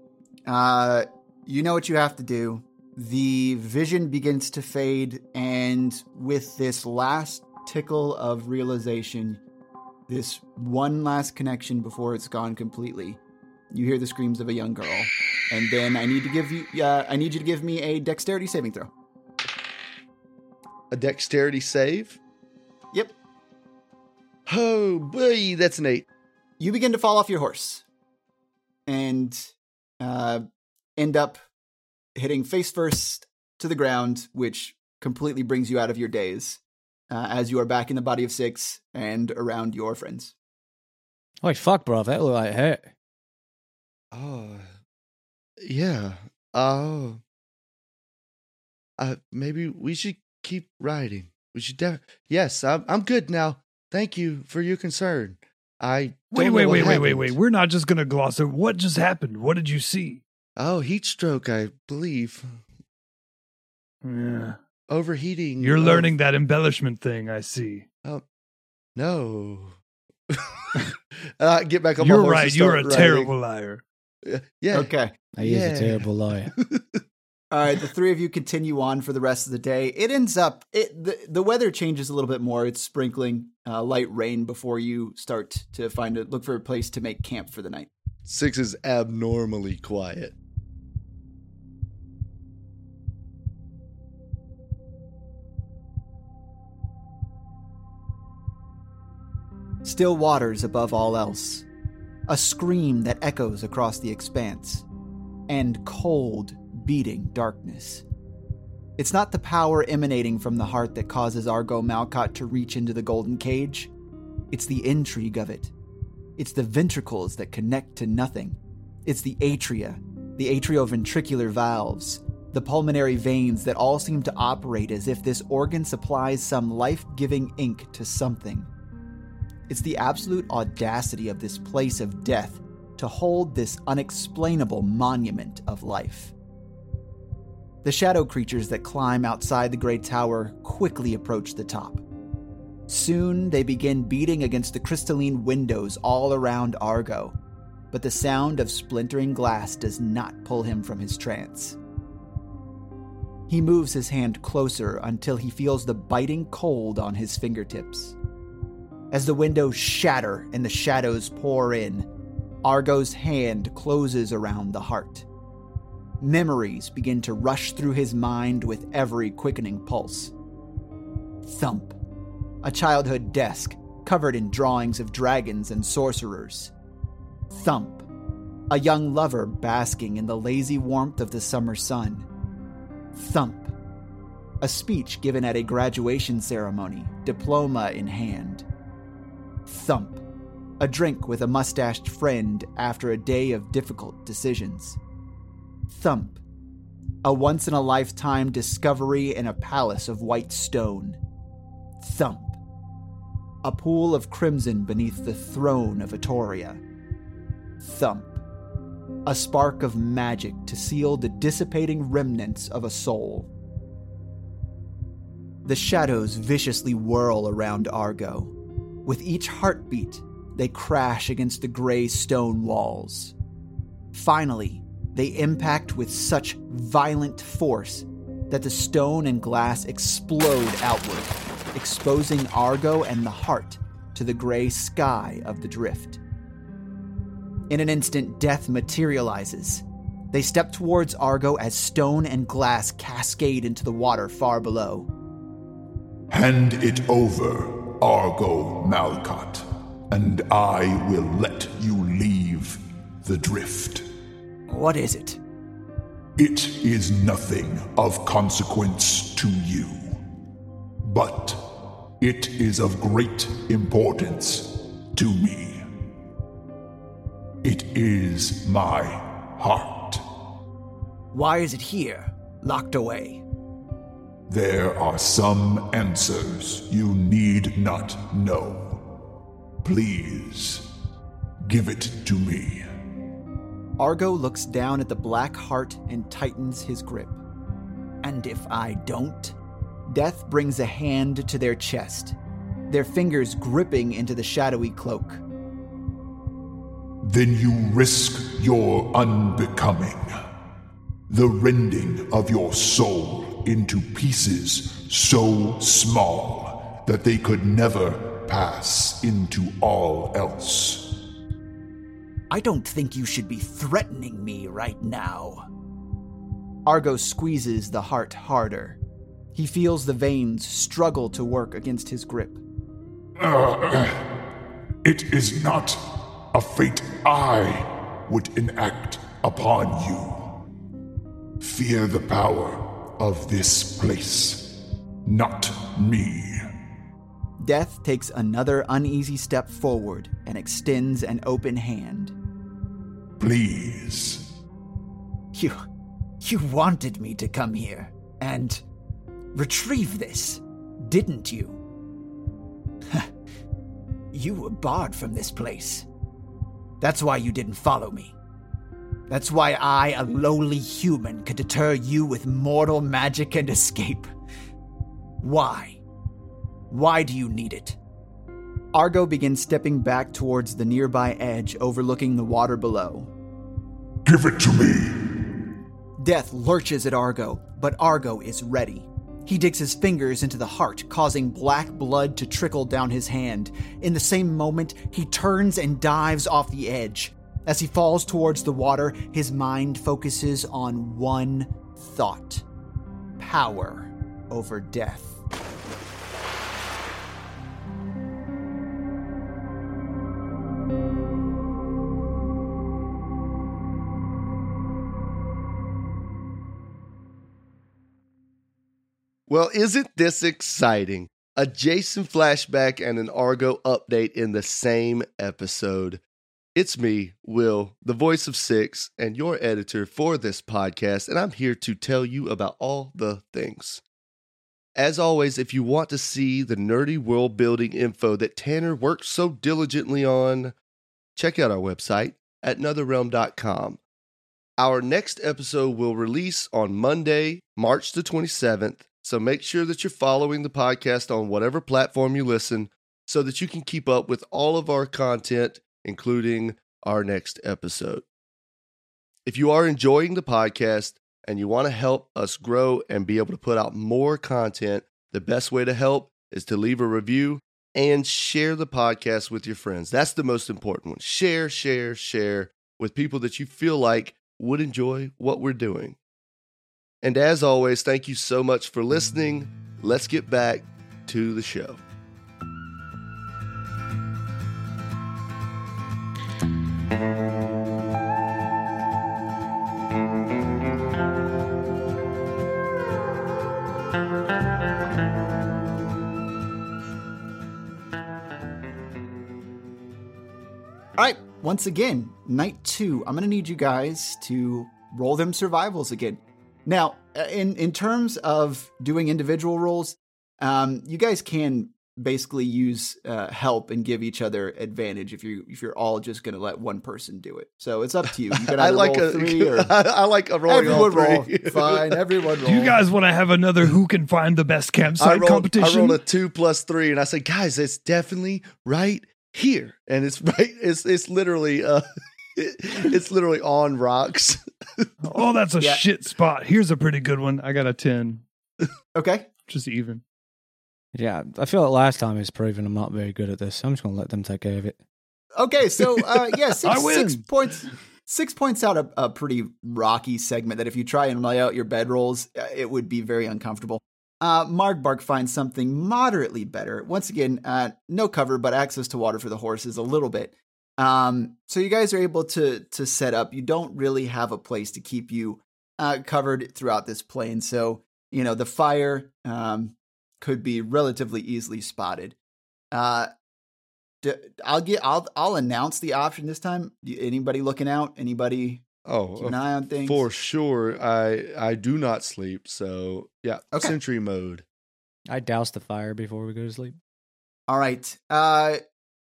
Uh, you know what you have to do. The vision begins to fade, and with this last tickle of realization, this one last connection before it's gone completely, you hear the screams of a young girl. And then I need to give you, uh, I need you to give me a dexterity saving throw. A dexterity save? Yep. Oh boy, that's an eight. you begin to fall off your horse and uh, end up hitting face first to the ground, which completely brings you out of your daze uh, as you are back in the body of six and around your friends. Holy fuck, bro. That looked like hurt. Oh, yeah. Oh, uh, maybe we should keep riding. We should. Def- yes, I'm. I'm good now. Thank you for your concern. I Wait, know wait, what wait, wait, wait, wait. We're not just going to gloss over. What just happened? What did you see? Oh, heat stroke. I believe Yeah. overheating. You're of- learning that embellishment thing, I see. Oh, No. <laughs> uh, get back on You're my horse. right. You're a riding. terrible liar. Yeah. Okay. He is Yeah. a terrible liar. <laughs> All right, the three of you continue on for the rest of the day. It ends up it the, the weather changes a little bit more. It's sprinkling uh, light rain before you start to find a look for a place to make camp for the night. Six is abnormally quiet. Still waters above all else, a scream that echoes across the expanse, and cold, beating darkness. It's not the power emanating from the heart that causes Argo Malcott to reach into the golden cage. It's the intrigue of it. It's the ventricles that connect to nothing. It's the atria, the atrioventricular valves, the pulmonary veins that all seem to operate as if this organ supplies some life giving ink to something. It's the absolute audacity of this place of death to hold this unexplainable monument of life. The shadow creatures that climb outside the Great Tower quickly approach the top. Soon they begin beating against the crystalline windows all around Argo, but the sound of splintering glass does not pull him from his trance. He moves his hand closer until he feels the biting cold on his fingertips. As the windows shatter and the shadows pour in, Argo's hand closes around the heart. Memories begin to rush through his mind with every quickening pulse. Thump. A childhood desk covered in drawings of dragons and sorcerers. Thump. A young lover basking in the lazy warmth of the summer sun. Thump. A speech given at a graduation ceremony, diploma in hand. Thump. A drink with a mustached friend after a day of difficult decisions. Thump. A once in a lifetime discovery in a palace of white stone. Thump. A pool of crimson beneath the throne of Etoria. Thump. A spark of magic to seal the dissipating remnants of a soul. The shadows viciously whirl around Argo. With each heartbeat, they crash against the gray stone walls. Finally, they impact with such violent force that the stone and glass explode outward, exposing Argo and the heart to the gray sky of the drift. In an instant, death materializes. They step towards Argo as stone and glass cascade into the water far below. Hand it over, Argo Malcott, and I will let you leave the drift. What is it? It is nothing of consequence to you, but it is of great importance to me. It is my heart. Why is it here, locked away? There are some answers you need not know. Please, give it to me. Argo looks down at the black heart and tightens his grip. And if I don't? Death brings a hand to their chest, their fingers gripping into the shadowy cloak. Then you risk your unbecoming. The rending of your soul into pieces so small that they could never pass into all else. I don't think you should be threatening me right now. Argo squeezes the heart harder. He feels the veins struggle to work against his grip. Uh, <clears throat> it is not a fate I would enact upon you. Fear the power of this place, not me. Death takes another uneasy step forward and extends an open hand. Please. You. You wanted me to come here and retrieve this, didn't you? <laughs> you were barred from this place. That's why you didn't follow me. That's why I, a lowly human, could deter you with mortal magic and escape. Why? Why do you need it? Argo begins stepping back towards the nearby edge overlooking the water below. Give it to me. Death lurches at Argo, but Argo is ready. He digs his fingers into the heart, causing black blood to trickle down his hand. In the same moment, he turns and dives off the edge. As he falls towards the water, his mind focuses on one thought power over death. Well, isn't this exciting? A Jason flashback and an Argo update in the same episode. It's me, Will, the voice of Six, and your editor for this podcast, and I'm here to tell you about all the things. As always, if you want to see the nerdy world building info that Tanner worked so diligently on, check out our website at notherrealm.com. Our next episode will release on Monday, March the 27th, so make sure that you're following the podcast on whatever platform you listen so that you can keep up with all of our content, including our next episode. If you are enjoying the podcast and you want to help us grow and be able to put out more content, the best way to help is to leave a review and share the podcast with your friends. That's the most important one. Share, share, share with people that you feel like would enjoy what we're doing. And as always, thank you so much for listening. Let's get back to the show. All right, once again, night two. I'm gonna need you guys to roll them survivals again. Now, uh, in in terms of doing individual rolls, um, you guys can basically use uh, help and give each other advantage if you if you're all just gonna let one person do it. So it's up to you. You <laughs> I like roll a, three <laughs> or I like a rolling all everyone three. roll. <laughs> Fine, everyone roll. Do you guys want to have another who can find the best I campsite rolled, I competition? rolled a two plus three, and I said, guys, it's definitely right here, and it's right. It's it's literally uh, it's literally on rocks. oh, that's a Yeah. shit spot. Here's a pretty good one. I got a 10, Okay. just even. Yeah, I feel like last time it's proven I'm not very good at this. I'm just going to let them take care of it. Okay, so uh, <laughs> yeah, six, six points. Six points out a, a pretty rocky segment that if you try and lay out your bedrolls, uh, it would be very uncomfortable. Uh, Margbark finds something moderately better. Once again, uh, no cover, but access to water for the horses a little bit. Um, so you guys are able to to set up. You don't really have a place to keep you uh, covered throughout this plane. So you know the fire um, could be relatively easily spotted. Uh, d- I'll get. I'll I'll announce the option this time. Anybody looking out? Anybody Oh, keep an eye on things? for sure. I I do not sleep, so yeah. Okay. Sentry mode. I douse the fire before we go to sleep. All right. Uh,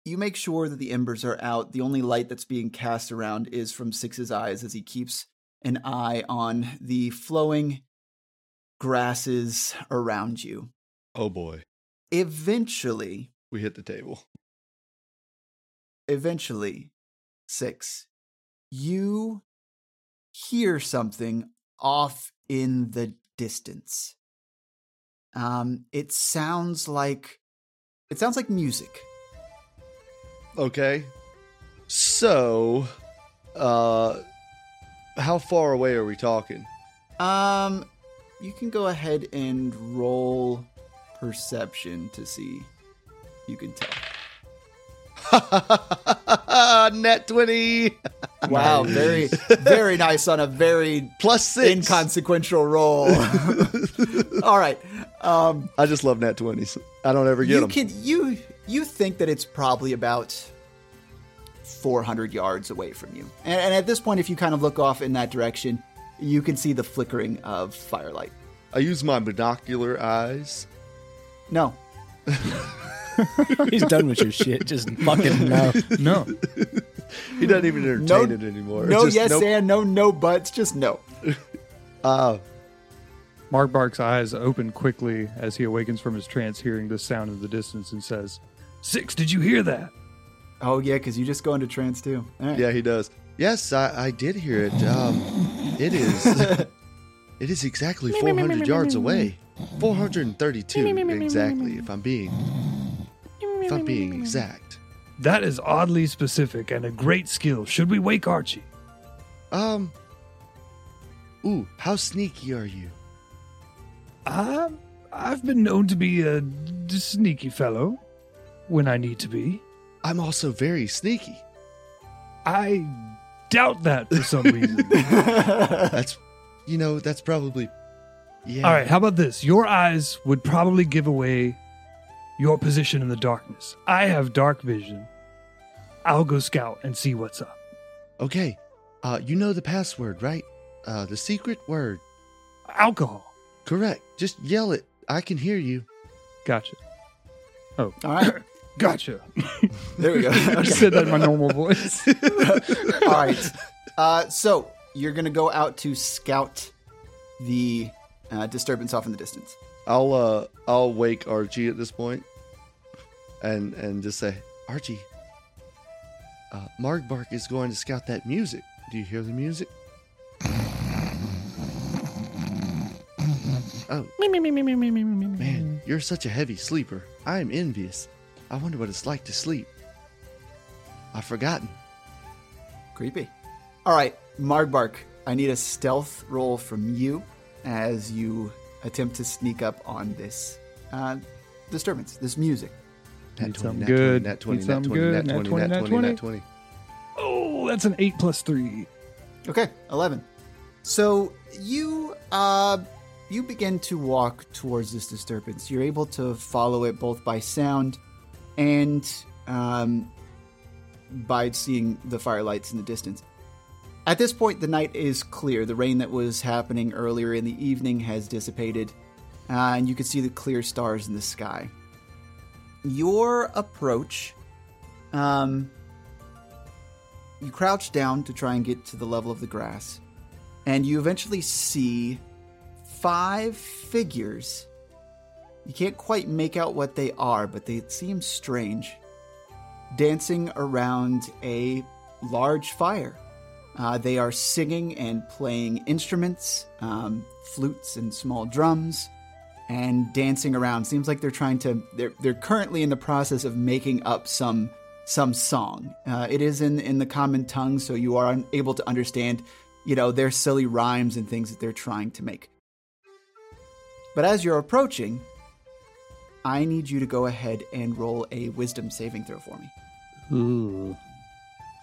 you make sure that the embers are out. The only light that's being cast around is from Six's eyes as he keeps an eye on the flowing grasses around you. Oh boy, Eventually, we hit the table. eventually, Six, you hear something off in the distance. Um, it sounds like it sounds like music. Okay, so uh, how far away are we talking? Um, you can go ahead and roll perception to see. You can tell. <laughs> Nat twenty Wow, very, <laughs> very nice on a very plus six. inconsequential roll. <laughs> All right. Um, I just love nat twenties. I don't ever get you them. can you you think that it's probably about 400 yards away from you, and, and at this point, if you kind of look off in that direction, you can see the flickering of firelight. I use my binocular eyes. No, He's done with your shit. Just fucking no. no. He doesn't even entertain No- it anymore. no, Just yes, nope. and no, no buts, just no. <laughs> Uh, Margbark's eyes open quickly as he awakens from his trance, hearing the sound in the distance, and says, Six, did you hear that? Oh yeah, because you just go into trance too. All right. yeah, he does. Yes, I, I did hear it. Um, it is. <laughs> it is exactly 400 yards away. 432 exactly, if I'm being if I'm being exact. That is oddly specific and a great skill. Should we wake Archie? Um. Ooh, how sneaky are you? Uh, I've been known to be a d- sneaky fellow when I need to be. I'm also very sneaky. I doubt that for some reason. <laughs> That's, you know, that's probably. Yeah. All right, how about this? Your eyes would probably give away your position in the darkness. I have dark vision. I'll go scout and see what's up. Okay. Uh, you know the password, right? Uh, the secret word. Alcohol. Correct. Just yell it. I can hear you. Gotcha. Oh. All right, <coughs> Gotcha. <laughs> there we go. <laughs> I Okay. said that in my normal <laughs> voice. All right. Uh, so you're gonna go out to scout the uh, disturbance off in the distance. I'll uh I'll wake Archie at this point and and just say, Archie, uh Margbark is going to scout that music. Do you hear the music? Oh man, you're such a heavy sleeper. I am envious. I wonder what it's like to sleep. I've forgotten. Creepy. All right, Margbark, I need a stealth roll from you as you attempt to sneak up on this uh, disturbance, this music. Nat 20, something nat good. 20, nat 20, Need nat 20, good. nat Nat 20, 20, nat nat 20, 20. nat 20. Oh, that's an eight plus three. Okay, eleven. So you uh you begin to walk towards this disturbance. You're able to follow it both by sound and um, by seeing the firelights in the distance. At this point, the night is clear. The rain that was happening earlier in the evening has dissipated, uh, and you can see the clear stars in the sky. Your approach, um, you crouch down to try and get to the level of the grass, and you eventually see five figures. You can't quite make out what they are, but they seem strange. Dancing around a large fire. Uh, they are singing and playing instruments, um, flutes and small drums, and dancing around. Seems like they're trying to. They're they're currently in the process of making up some some song. Uh, it is in in the common tongue, so you are able to understand, you know, their silly rhymes and things that they're trying to make. But as you're approaching, I need you to go ahead and roll a wisdom saving throw for me. Ooh.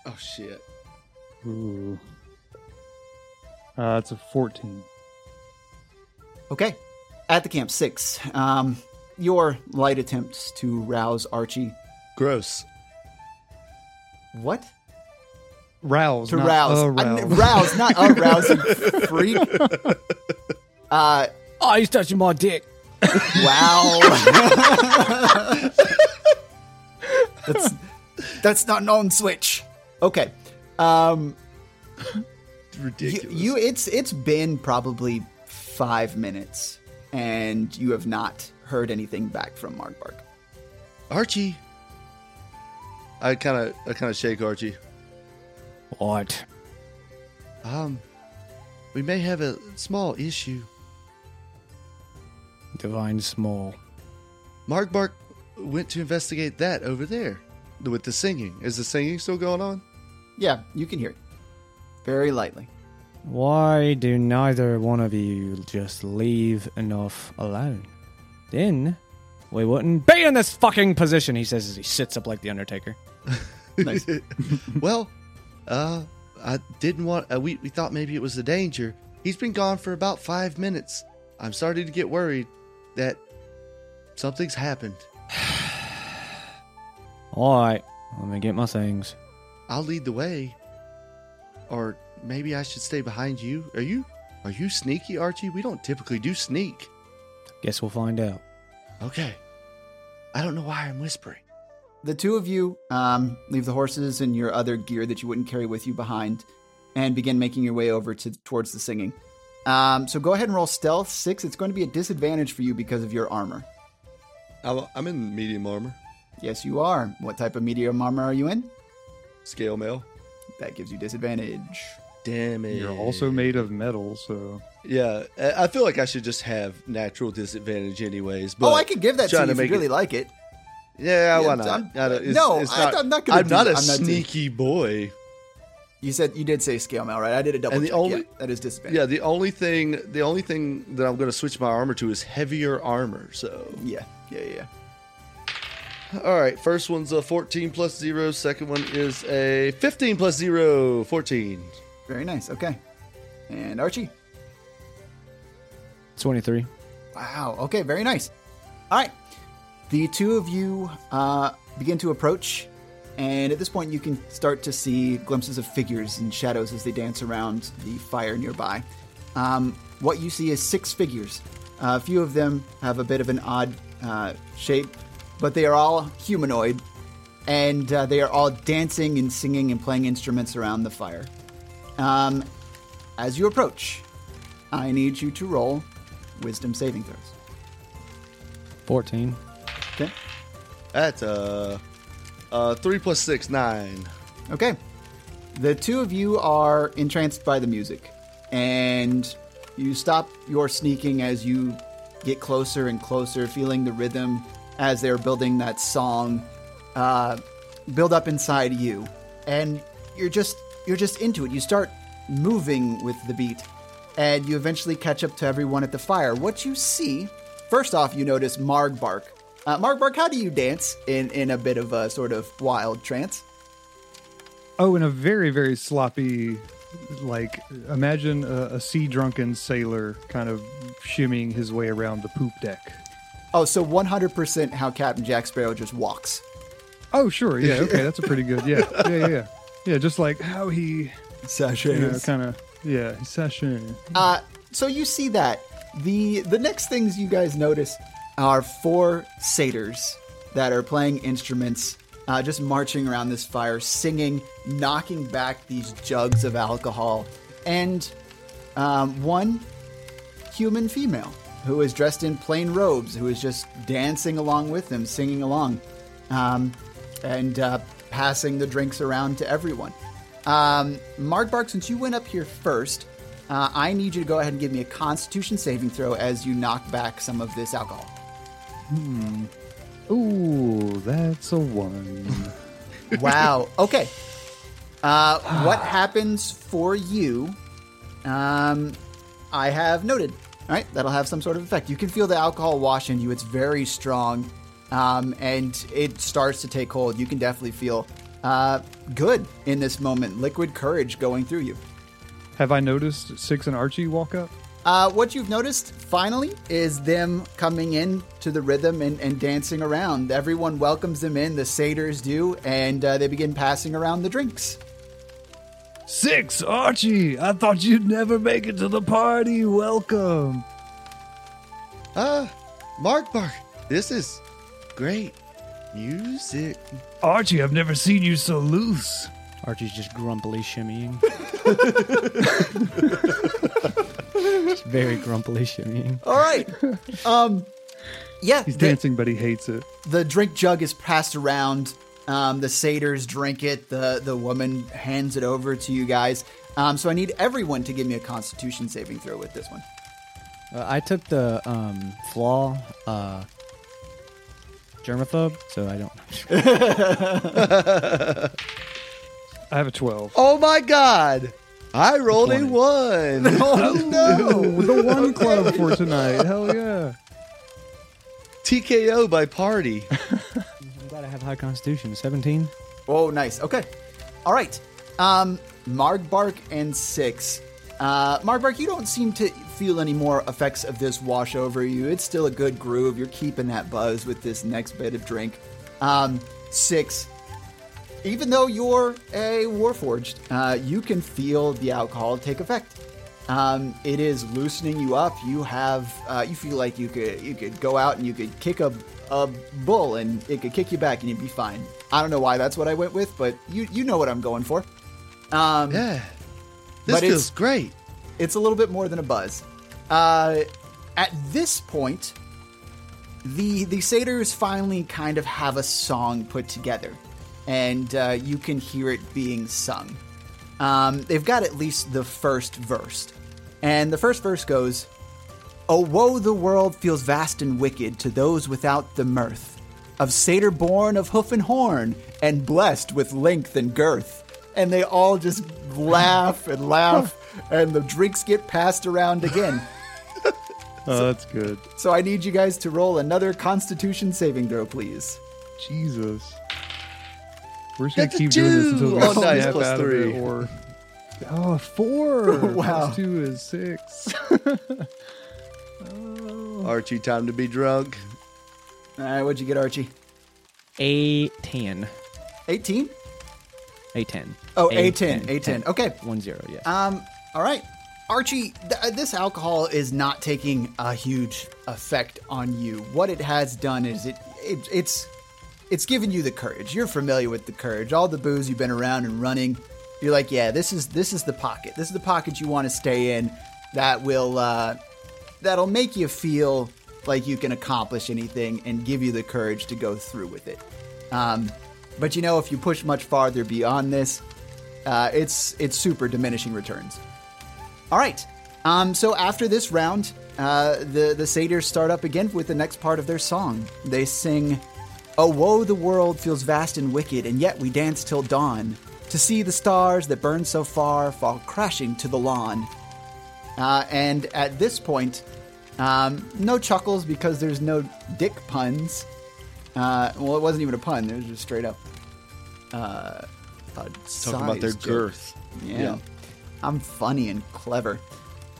Oh, shit. Ooh. Uh, it's a 14. Okay. At the camp, six. Um, your light attempts to rouse Archie. Gross. What? Rouse. To not rouse. a Uh, rouse. rouse, not a <laughs> rousing freak. Uh, Oh, he's touching my dick. wow. <laughs> that's that's not an on switch. Okay. Um, Ridiculous. you it's it's been probably five minutes, and you have not heard anything back from Margbark. Archie. I kind of, I kind of shake Archie. What? Um, we may have a small issue. Divine small. Margbark went to investigate that over there with the singing. Is the singing still going on? Yeah, you can hear it very lightly. Why do neither one of you just leave enough alone? Then we wouldn't be in this fucking position, he says as he sits up like the Undertaker. <laughs> Nice. <laughs> well, uh, I didn't want. Uh, we we thought maybe it was the danger. He's been gone for about five minutes. I'm starting to get worried that something's happened. <sighs> Alright, let me get my things. I'll lead the way, or maybe I should stay behind you. Are you are you sneaky, Archie? We don't typically do sneak. Guess we'll find out. Okay. I don't know why I'm whispering. The two of you um, leave the horses and your other gear that you wouldn't carry with you behind, and begin making your way over to towards the singing. Um, so go ahead and roll stealth six. It's going to be a disadvantage for you because of your armor. I'm, I'm in medium armor, Yes, you are. What type of medium armor are you in? Scale mail. That gives you disadvantage. Damn it! You're also made of metal, so. Yeah, I I feel like I should just have natural disadvantage, anyways. But oh, I could give that to you if you really it- like it. Yeah, Yeah, why not? I'm- I it's- no, it's I- not, I'm not gonna I'm do not that. a I'm not sneaky boy. You said you did say scale mail, right? I did a double And the check. only- yeah, that is disadvantage. Yeah, the only thing, the only thing that I'm going to switch my armor to is heavier armor. So, yeah, yeah, yeah. Yeah. all right, first one's a 14 plus zero. Second one is a 15 plus zero, 14. Very nice. Okay. And Archie. 23. Wow. Okay, very nice. All right. The two of you uh, begin to approach, and at this point, you can start to see glimpses of figures and shadows as they dance around the fire nearby. Um, what you see is six figures. Uh, a few of them have a bit of an odd uh, shape, but they are all humanoid, and uh, they are all dancing and singing and playing instruments around the fire. Um, as you approach, I need you to roll wisdom saving throws. 14. Okay. That's uh, uh, three plus six, nine. Okay. The two of you are entranced by the music, and you stop your sneaking as you get closer and closer, feeling the rhythm as they're building that song uh, build up inside you, and you're just you're just into it. You start moving with the beat, and you eventually catch up to everyone at the fire. What you see, first off, you notice Margbark. Uh, Margbark, how do you dance in in a bit of a sort of wild trance? Oh, in a very, very sloppy, like, imagine a, a sea drunken sailor kind of shimmying his way around the poop deck. Oh, so 100% how Captain Jack Sparrow just walks. Oh, sure. Yeah. <laughs> Okay. That's a pretty good. Yeah. Yeah. Yeah. Yeah. Yeah. Just like how he, you know, kind of, yeah, session. Uh, so you see that the the next things you guys notice are four satyrs that are playing instruments, uh, just marching around this fire, singing, knocking back these jugs of alcohol, and um, one human female who is dressed in plain robes, who is just dancing along with them, singing along, um, and uh, passing the drinks around to everyone. Um, Margbark, since you went up here first, uh, I need you to go ahead and give me a Constitution saving throw as you knock back some of this alcohol. Ooh, that's a one. <laughs> Wow. Okay. Uh, what <sighs> happens for you? Um, I have noted. All right, that'll have some sort of effect. You can feel the alcohol wash in you. It's very strong, um, and it starts to take hold. You can definitely feel uh, good in this moment. Liquid courage going through you. Have I noticed Six and Archie walk up? Uh, what you've noticed finally is them coming in to the rhythm and, and dancing around. Everyone welcomes them in, the satyrs do, and uh, they begin passing around the drinks. Six, Archie! I thought you'd never make it to the party. Welcome. Ah, Margbark, this is great music. Archie, I've never seen you so loose. Archie's just grumpily shimmying. <laughs> just very grumpily shimmying. All right. um, yeah, He's the, dancing, but he hates it. the drink jug is passed around. Um, the satyrs drink it. The the woman hands it over to you guys. Um, so I need everyone to give me a Constitution saving throw with this one. Uh, I took the um, flaw uh, germaphobe, so I don't. <laughs> I have a 12. Oh my god! I rolled a Twenty. one. <laughs> Oh no! <laughs> the one club for tonight. Hell yeah. TKO by party. I have high constitution. 17. Oh, nice. Okay. All right. Um, Margbark and Six. Uh, Margbark, you don't seem to feel any more effects of this wash over you. It's still a good groove. You're keeping that buzz with this next bit of drink. Um, Six, even though you're a Warforged, uh, you can feel the alcohol take effect. Um, it is loosening you up. You have, uh, you feel like you could, you could go out and you could kick a, a bull and it could kick you back and you'd be fine. I don't know why that's what I went with, but you, you know what I'm going for. Um, Yeah. This But it's- feels great. it's a little bit more than a buzz. Uh, at this point, the the satyrs finally kind of have a song put together, and uh, you can hear it being sung. Um, they've got at least the first verse, and the first verse goes, "Oh woe, the world feels vast and wicked to those without the mirth of satyr born of hoof and horn, and blessed with length and girth." And they all just laugh and laugh, <laughs> and the drinks get passed around again. Oh, that's good. So I need you guys to roll another Constitution saving throw, please. Jesus. We're just gonna That's a keep doing this until we two. Oh, nice, snap plus out three. of it, or <laughs> oh, four. <laughs> Wow. Plus two is six. Archie, time to be drunk. All right, what'd you get, Archie? A 10. 18? A 10. Oh, A10, A10. Okay. 1 0, yes. Um, all right. Archie, th- uh, this alcohol is not taking a huge effect on you. What it has done is it, it it's it's given you the courage. You're familiar with the courage. All the booze you've been around and running. You're like, yeah, this is this is the pocket. This is the pocket you want to stay in. That will uh, that'll make you feel like you can accomplish anything and give you the courage to go through with it. Um, but you know, if you push much farther beyond this, uh, it's it's super diminishing returns. All right. Um, so after this round, uh, the the satyrs start up again with the next part of their song. They sing, Oh, woe, the world feels vast and wicked, and yet we dance till dawn. To see the stars that burn so far fall crashing to the lawn. Uh, and at this point, um, no chuckles because there's no dick puns. Uh, well, it wasn't even a pun, it was just straight up. Uh, a Talking about their joke. girth. Yeah. Yeah. I'm funny and clever. Good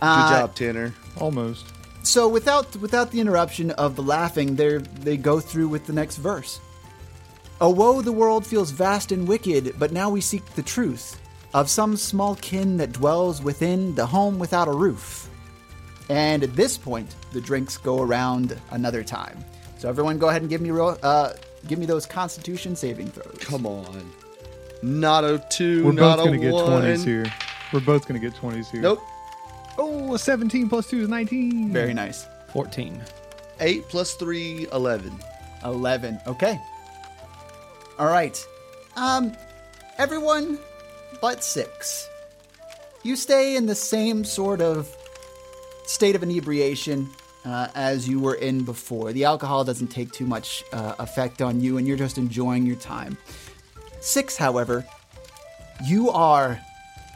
Uh, job, Tanner. Almost. So without without the interruption of the laughing, they they go through with the next verse. Oh woe, the world feels vast and wicked, but now we seek the truth of some small kin that dwells within the home without a roof. And at this point, the drinks go around another time. So everyone, go ahead and give me ro- uh, give me those Constitution saving throws. Come on. Not a two, We're not both going to get 20s here. We're both going to get 20s here. Nope. Oh, a 17 plus 2 is 19. Very nice. 14. Eight plus three, 11. 11. Okay. All right. Um, everyone but six. You stay in the same sort of state of inebriation uh, as you were in before. The alcohol doesn't take too much uh, effect on you, and you're just enjoying your time. Six, however, you are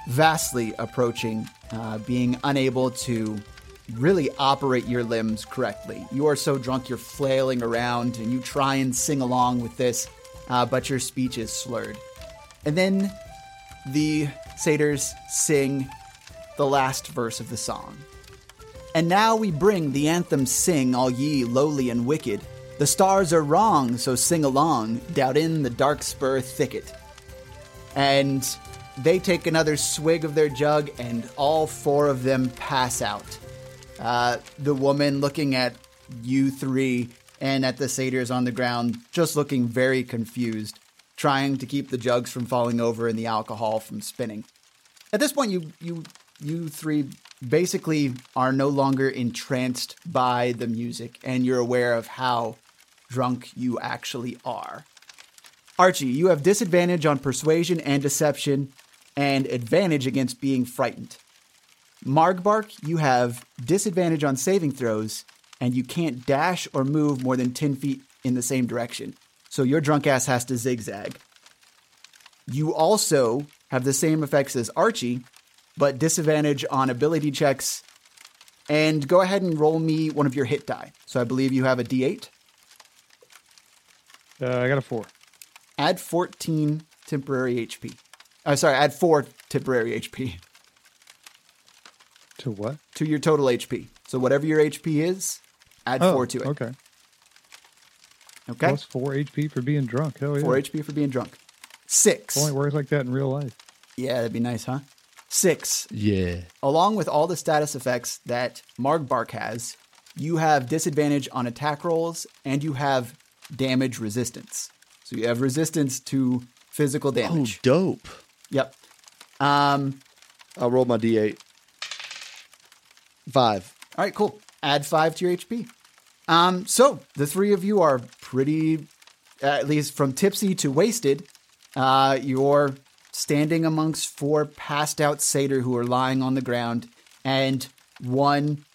vastly approaching uh, being unable to really operate your limbs correctly. You are so drunk you're flailing around and you try and sing along with this, uh, but your speech is slurred. And then the satyrs sing the last verse of the song. And now we bring the anthem sing, all ye lowly and wicked. The stars are wrong, so sing along, down in the dark spur thicket. And they take another swig of their jug, and all four of them pass out. Uh, the woman looking at you three and at the satyrs on the ground, just looking very confused, trying to keep the jugs from falling over and the alcohol from spinning. At this point, you you you three basically are no longer entranced by the music, and you're aware of how drunk you actually are. Archie, you have disadvantage on persuasion and deception, and advantage against being frightened. Margbark, you have disadvantage on saving throws, and you can't dash or move more than 10 feet in the same direction. So your drunk ass has to zigzag. You also have the same effects as Archie, but disadvantage on ability checks. And go ahead and roll me one of your hit die. So I believe you have a d8. Uh, I got a 4. Add 14 temporary HP. Oh, sorry, add 4 temporary HP To what? to your total HP. So whatever your HP is, add 4 to it. Oh, Okay. Okay? Plus 4 HP for being drunk. Hell yeah. 4 HP for being drunk. 6. Only works like that in real life. Yeah, that'd be nice, huh? 6. Yeah. Along with all the status effects that Margbark has, you have disadvantage on attack rolls and you have damage resistance. So you have resistance to physical damage. Oh, dope. Yep. Um, I'll roll my d8. Five. All right, cool. Add five to your HP. Um, so the three of you are pretty, at least from tipsy to wasted. Uh, you're standing amongst four passed out satyr who are lying on the ground, and one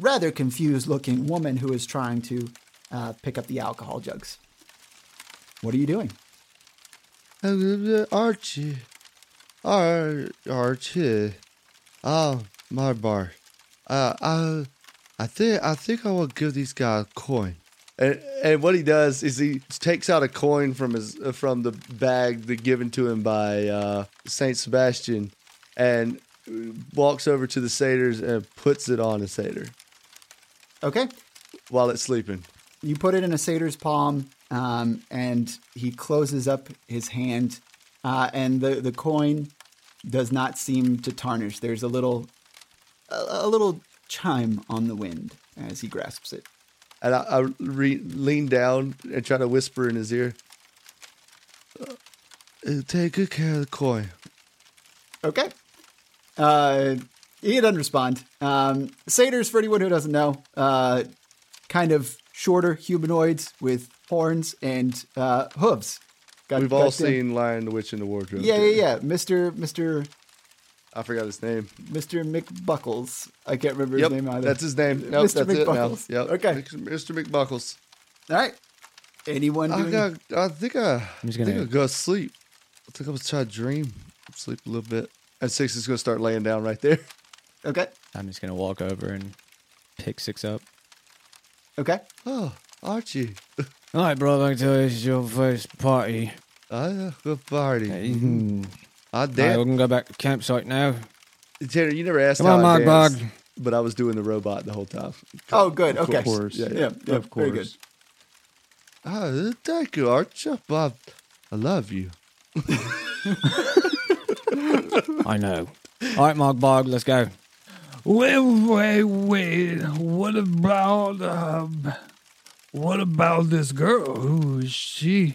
rather confused looking woman who is trying to uh, pick up the alcohol jugs. What are you doing? Uh, Archie. Ar- Archie. Oh, my bar. Uh, I, I think I think I will give these guys a coin. And, and what he does is he takes out a coin from his uh, from the bag that given to him by uh, Saint Sebastian, and walks over to the satyrs and puts it on a satyr Okay, while it's sleeping. you put it in a satyr's palm, um, and he closes up his hand, uh, and the the coin does not seem to tarnish. There's a little a, a little chime on the wind as he grasps it. And I, I re- lean down and try to whisper in his ear. Uh, take good care of the coin. Okay. Uh, he doesn't respond. Um, satyrs, for anyone who doesn't know, uh, kind of shorter humanoids with horns and uh, hooves. Got- We've all seen Lion the Witch in the Wardrobe. Yeah, yeah, yeah. Mister, Mister, I forgot his name. Mister McBuckles. I can't remember Yep, his name either. that's his name. Nope, Mr. that's it now. McBuckles. Yep. Okay. Mr. McBuckles. All right. Anyone I got. I think I. I'm just I think gonna- go to sleep. I think I was trying to try to dream, sleep a little bit. And six is gonna start laying down right there. Okay. I'm just gonna walk over and pick six up. Okay. Oh, Archie. <laughs> All right, brother. Tell this is your first party. Oh, yeah, good party. I All right, we dance. can go back to campsite now. Tanner, you never asked Come how on, I Mark Bog. but I was doing the robot the whole time. Oh, good. Okay. Of course. Yeah, Yeah. yeah, of course. Very good. Ah, thank you, Archer. Bob, I love you. <laughs> I know. All right, Mark Bog, let's go. Wait, wait, wait. What about um? What about this girl? Who is she?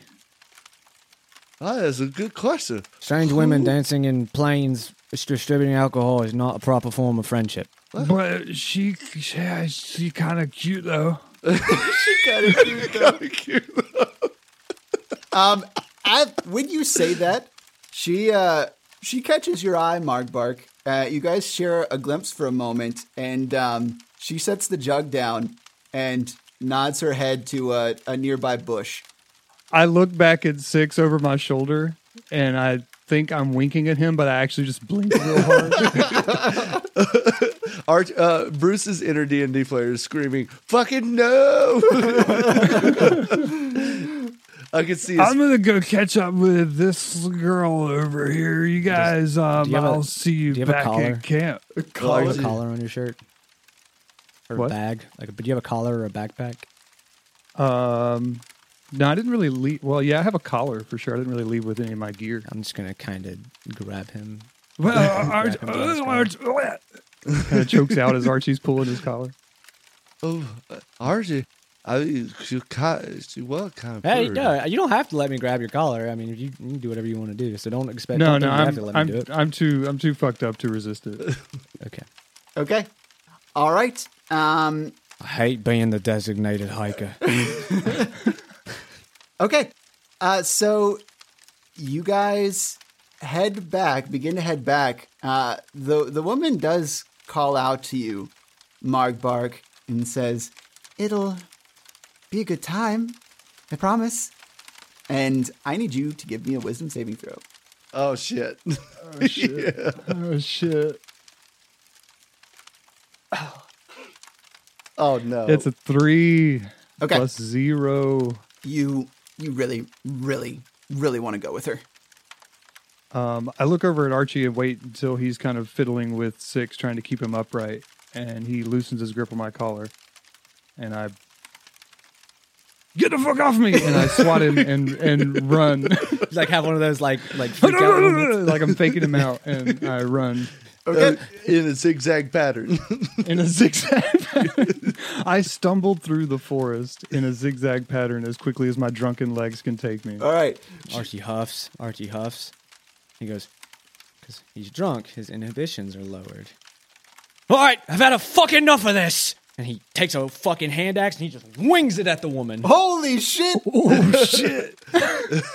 Ah, that's a good question. Strange women dancing in plains distributing alcohol is not a proper form of friendship. But she, she, kind of cute though. <laughs> she kind of <laughs> cute though. Um, at, when you say that, she uh she catches your eye, Margbark. Uh, you guys share a glimpse for a moment, and um, she sets the jug down and nods her head to a, a nearby bush. I look back at six over my shoulder, and I think I'm winking at him, but I actually just blink real hard. <laughs> Arch, uh, Bruce's inner D and D player is screaming, "Fucking no!" <laughs> I can see his I'm gonna go catch up with this girl over here. You guys, um, you have a- I'll see you, do you have a back collar? at camp. Do you have Archie. a collar on your shirt? Or What? a bag? Like, but do you have a collar or a backpack? Um, no, I didn't really leave. Well, yeah, I have a collar for sure. I didn't really leave with any of my gear. I'm just gonna kind of grab him. Well, <laughs> Arch, Grab him by his uh. Arch, kind of chokes out as Archie's pulling his collar. Oh, uh, Archie, I mean, she, ki- she was kind of. Hey, pretty. no, you don't have to let me grab your collar. I mean, you, you can do whatever you want to do. So don't expect. No, no, think you have I'm, to let I'm, do it. I'm too, I'm too fucked up to resist it. <laughs> Okay. Okay. All right. Um. I hate being the designated hiker. <laughs> Okay. Uh. So, you guys head back. Begin to head back. Uh. The the woman does call out to you, Margbark, and says, "It'll be a good time. I promise." And I need you to give me a wisdom saving throw. Oh shit. Oh shit. <laughs> yeah. oh shit! Oh no. It's a three Okay. plus zero. you you really really really want to go with her. Um, I look over at Archie and wait until he's kind of fiddling with six, trying to keep him upright, and he loosens his grip on my collar, and I get the fuck off me, and I swat him <laughs> and and run, like have one of those like like <laughs> freak out moments. like I'm faking him out, and I run Uh, in a zigzag pattern. <laughs> in a zigzag. pattern. <laughs> I stumbled through the forest in a zigzag pattern as quickly as my drunken legs can take me. all right Archie huffs. Archie huffs. He goes, because he's drunk. His inhibitions are lowered. All right, I've had a fucking enough of this. And he takes a fucking hand axe and he just wings it at the woman. holy shit <laughs> Oh shit!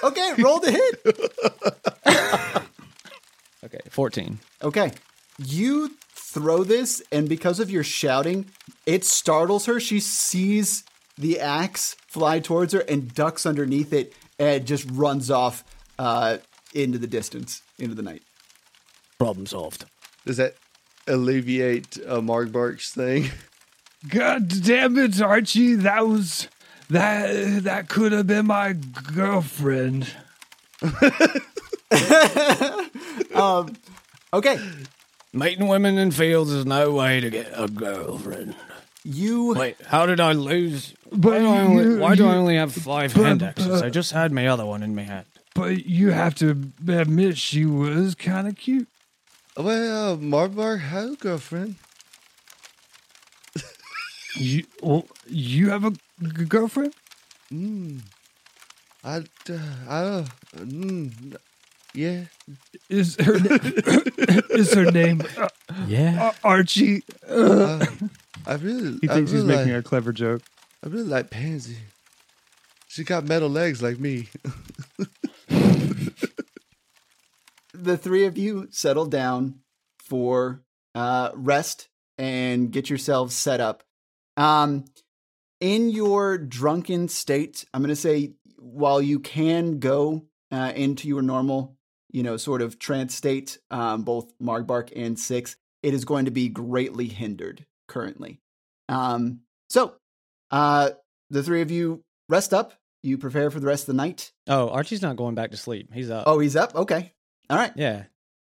okay roll the hit Okay, 14. okay you throw this and because of your shouting it startles her she sees the axe fly towards her and ducks underneath it and just runs off uh, into the distance into the night Problem solved. Does that alleviate uh, Margbark's thing? God damn it, Archie! That was that. That could have been my girlfriend. <laughs> okay Mating women in fields is no way to get a girlfriend. you Wait, how did I lose? But why do I only, you- why do I only have five but- hand axes? but- I just had my other one in my hand. But you have to admit she was kind of cute. Well, uh, Margbark has a girlfriend. <laughs> You, well, you have a g- girlfriend? Mm. I, uh, I, uh, mm, yeah. Is her <coughs> is her name <coughs> uh, Yeah. Ar- Archie? Uh, I really, He I thinks he's really making like, a clever joke. I really like Pansy. She got metal legs like me. <laughs> the three of you settle down for uh, rest and get yourselves set up. Um, in your drunken state, I'm going to say while you can go uh, into your normal, you know, sort of trance state, um, both Margbark and Six, it is going to be greatly hindered currently. Um, so, uh, the three of you rest up. You prepare for the rest of the night. Oh, Archie's not going back to sleep. He's up. Oh, he's up. Okay. All right. yeah,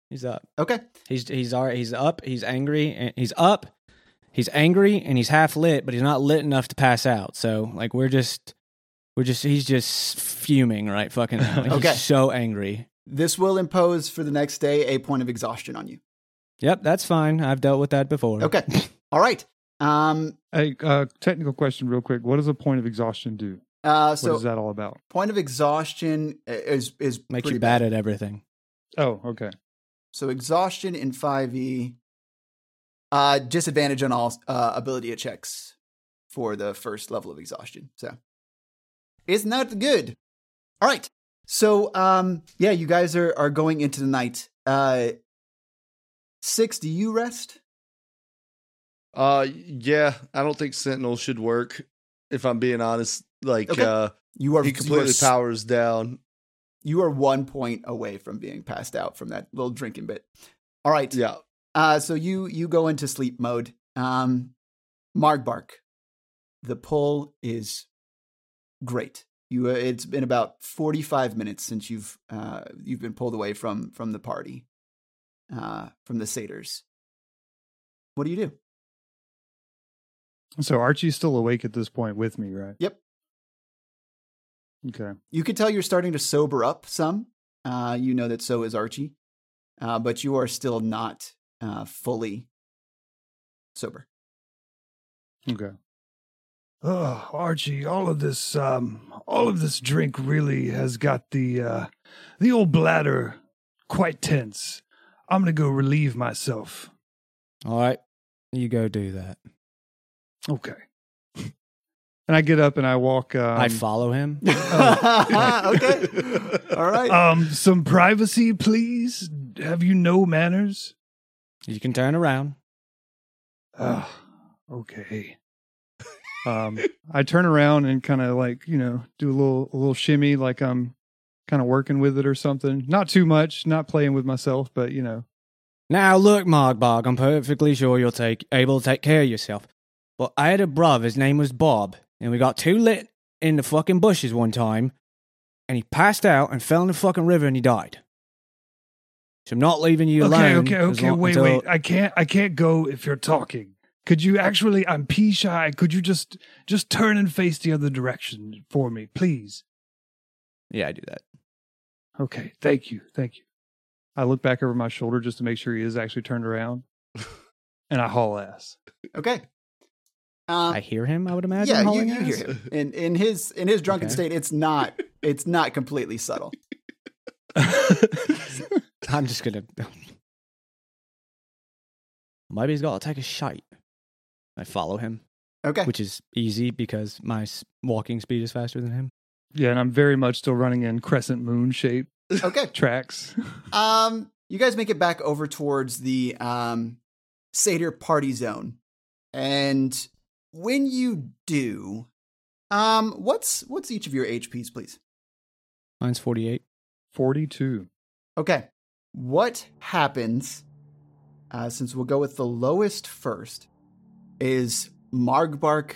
he's up. Okay. He's he's alright. He's up. He's angry. And he's up. He's angry and he's half lit, but he's not lit enough to pass out. So like we're just we're just he's just fuming right fucking <laughs> Okay. so angry. This will impose for the next day a point of exhaustion on you. Yep, that's fine. I've dealt with that before. Okay. All right. Um. a uh, technical question, real quick. What does a point of exhaustion do? Uh. What So is that all about? point of exhaustion is is Makes pretty you bad at everything. Oh, okay. So exhaustion in 5e, uh, disadvantage on all uh, ability checks for the first level of exhaustion. So it's not good. All right. So um, yeah, you guys are are going into the night. Uh, six. Do you rest? Uh, yeah, I don't think Sentinel should work. If I'm being honest, like Okay. uh, You are he you are completely powers down. You are one point away from being passed out from that little drinking bit. All right. Yeah, Uh, so you you go into sleep mode. Um, Margbark, the pull is great. You uh, it's been about forty five minutes since you've uh, you've been pulled away from from the party, uh, from the satyrs. What do you do? So Archie's still awake at this point with me, right? Yep, Okay. you can tell you're starting to sober up some. Uh, you know that so is Archie, uh, but you are still not uh, fully sober. Okay. Oh, Archie, all of this, um, all of this drink really has got the, uh, the old bladder quite tense. I'm gonna go relieve myself. All right. You go do that. Okay. And I get up and I walk. Um, I follow him. <laughs> <laughs> okay, all right. Um, some privacy, please. Have you no manners? You can turn around. Ah, okay. Um, I turn around and kind of like you know do a little a little shimmy, like I'm kind of working with it or something. Not too much, not playing with myself, but you know. Now look, Margbog, I'm perfectly sure you'll take able to take care of yourself. But I had a brother, his name was Bob, and we got too lit in the fucking bushes one time, and he passed out and fell in the fucking river and he died. So I'm not leaving you okay, alone. okay, as okay. Wait, until- wait. I can't. I can't go if you're talking. Could you actually? I'm pee shy. Could you just just turn and face the other direction for me, please? Yeah, I do that. Okay. Thank you. Thank you. I look back over my shoulder just to make sure he is actually turned around, <laughs> and I haul ass. Okay. Um, I hear him, I would imagine. yeah, you, hauling you hear ass? him in in his in his drunken Okay. state. It's not it's not completely subtle. <laughs> I'm just gonna. Maybe he's got to take a shite. I follow him, Okay, which is easy because my walking speed is faster than him. Yeah, and I'm very much still running in crescent moon shape okay. <laughs> tracks. <laughs> Um, you guys make it back over towards the um satyr party zone, and when you do, um, what's what's each of your HPs, please? Mine's 48. Forty-two. Okay, what happens? Uh, since we'll go with the lowest first, is Margbark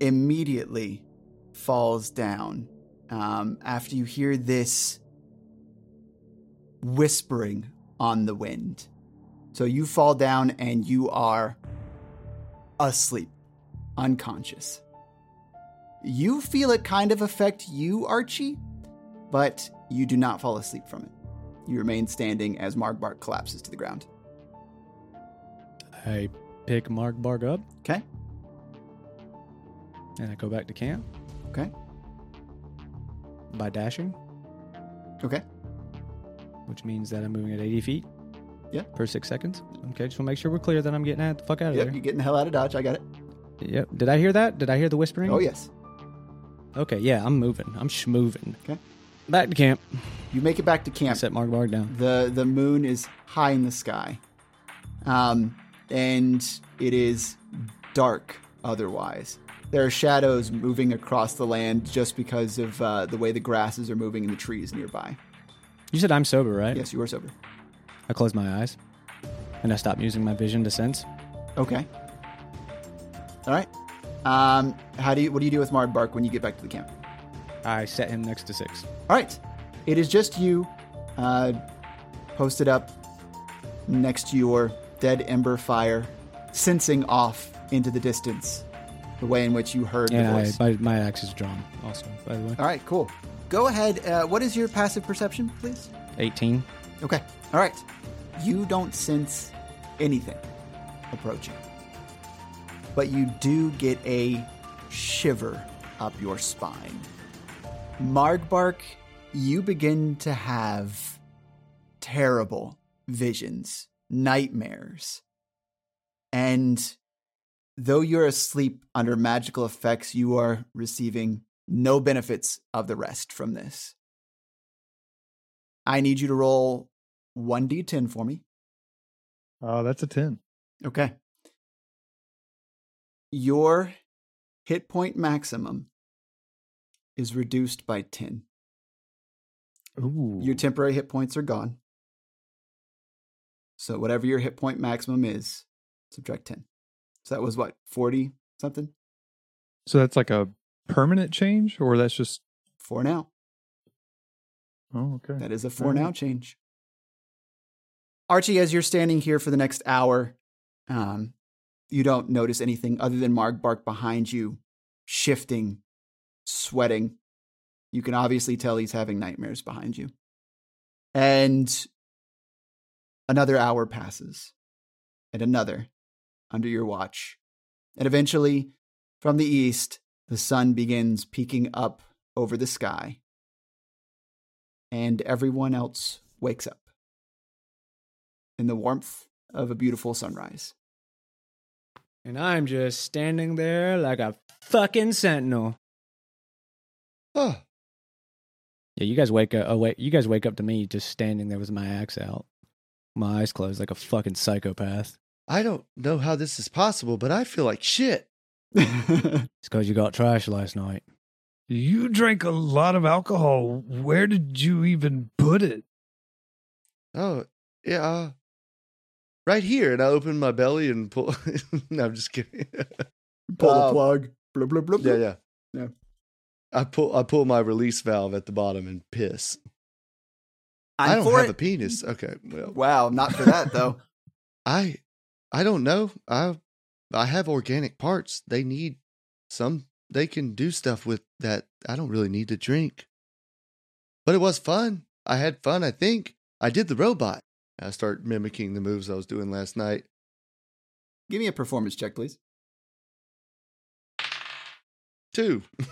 immediately falls down um, after you hear this whispering on the wind. So you fall down and you are asleep, unconscious. You feel it kind of affect you, Archie, but you do not fall asleep from it. You remain standing as Margbark collapses to the ground. I pick Margbark up Okay. and I go back to camp Okay. by dashing, Okay. which means that I'm moving at 80 feet. Yeah. Per six seconds. Okay, just want to make sure we're clear that I'm getting out the fuck out of Yep. there. You're getting the hell out of Dodge. I got it. Yep. Did I hear that? Did I hear the whispering? Oh, yes. Okay, yeah, I'm moving. I'm schmoving. Okay. Back to camp. You make it back to camp. Set Margbark down. The the moon is high in the sky. Um, and it is dark otherwise. there are shadows moving across the land just because of uh, the way the grasses are moving in the trees nearby. You said I'm sober, right? Yes, you are sober. I close my eyes and I stop using my vision to sense. Okay. All right. Um, how do you? What do you do with Margbark when you get back to the camp? I set him next to six. All right. It is just you, uh, posted up next to your dead ember fire, sensing off into the distance the way in which you heard the And I, voice. my, my axe is drawn also, by the way. All right, cool. Go ahead. Uh, what is your passive perception, please? 18. Okay. All right. You don't sense anything approaching, but you do get a shiver up your spine. Margbark, you begin to have terrible visions, nightmares. And though you're asleep under magical effects, you are receiving no benefits of the rest from this. I need you to roll 1d10 for me. Oh, that's a 10. Okay. Your hit point maximum is reduced by 10. Ooh. Your temporary hit points are gone. So whatever your hit point maximum is, subtract 10. So that was what, 40 something? so that's like a permanent change, or that's just. For now. Oh, okay. That is a for Alright. now change. Archie, as you're standing here for the next hour, um, you don't notice anything other than Margbark behind you, shifting, sweating. You can obviously tell he's having nightmares behind you. And another hour passes, and another under your watch. And eventually, from the east, the sun begins peeking up over the sky and everyone else wakes up in the warmth of a beautiful sunrise. And I'm just standing there like a fucking sentinel. Oh, Yeah, you guys wake up. Oh wait, you guys wake up to me just standing there with my axe out, my eyes closed like a fucking psychopath. I don't know how this is possible, but I feel like shit. <laughs> It's because you got trash last night. You drank a lot of alcohol. Where did you even put it? Oh, yeah. Uh, right here. And I open my belly and pull. <laughs> no, I'm just kidding. Pull the Um, plug. Blah, blah, blah, blah. yeah, yeah. Yeah. I pull I pull my release valve at the bottom and piss. I'm I don't for have it. a penis. Okay, well, Wow, not for that though. <laughs> I I don't know. I I have organic parts. They need some they can do stuff with that I don't really need to drink. But it was fun. I had fun, I think. I did the robot. I start mimicking the moves I was doing last night. Give me a performance check, please. Two. <laughs>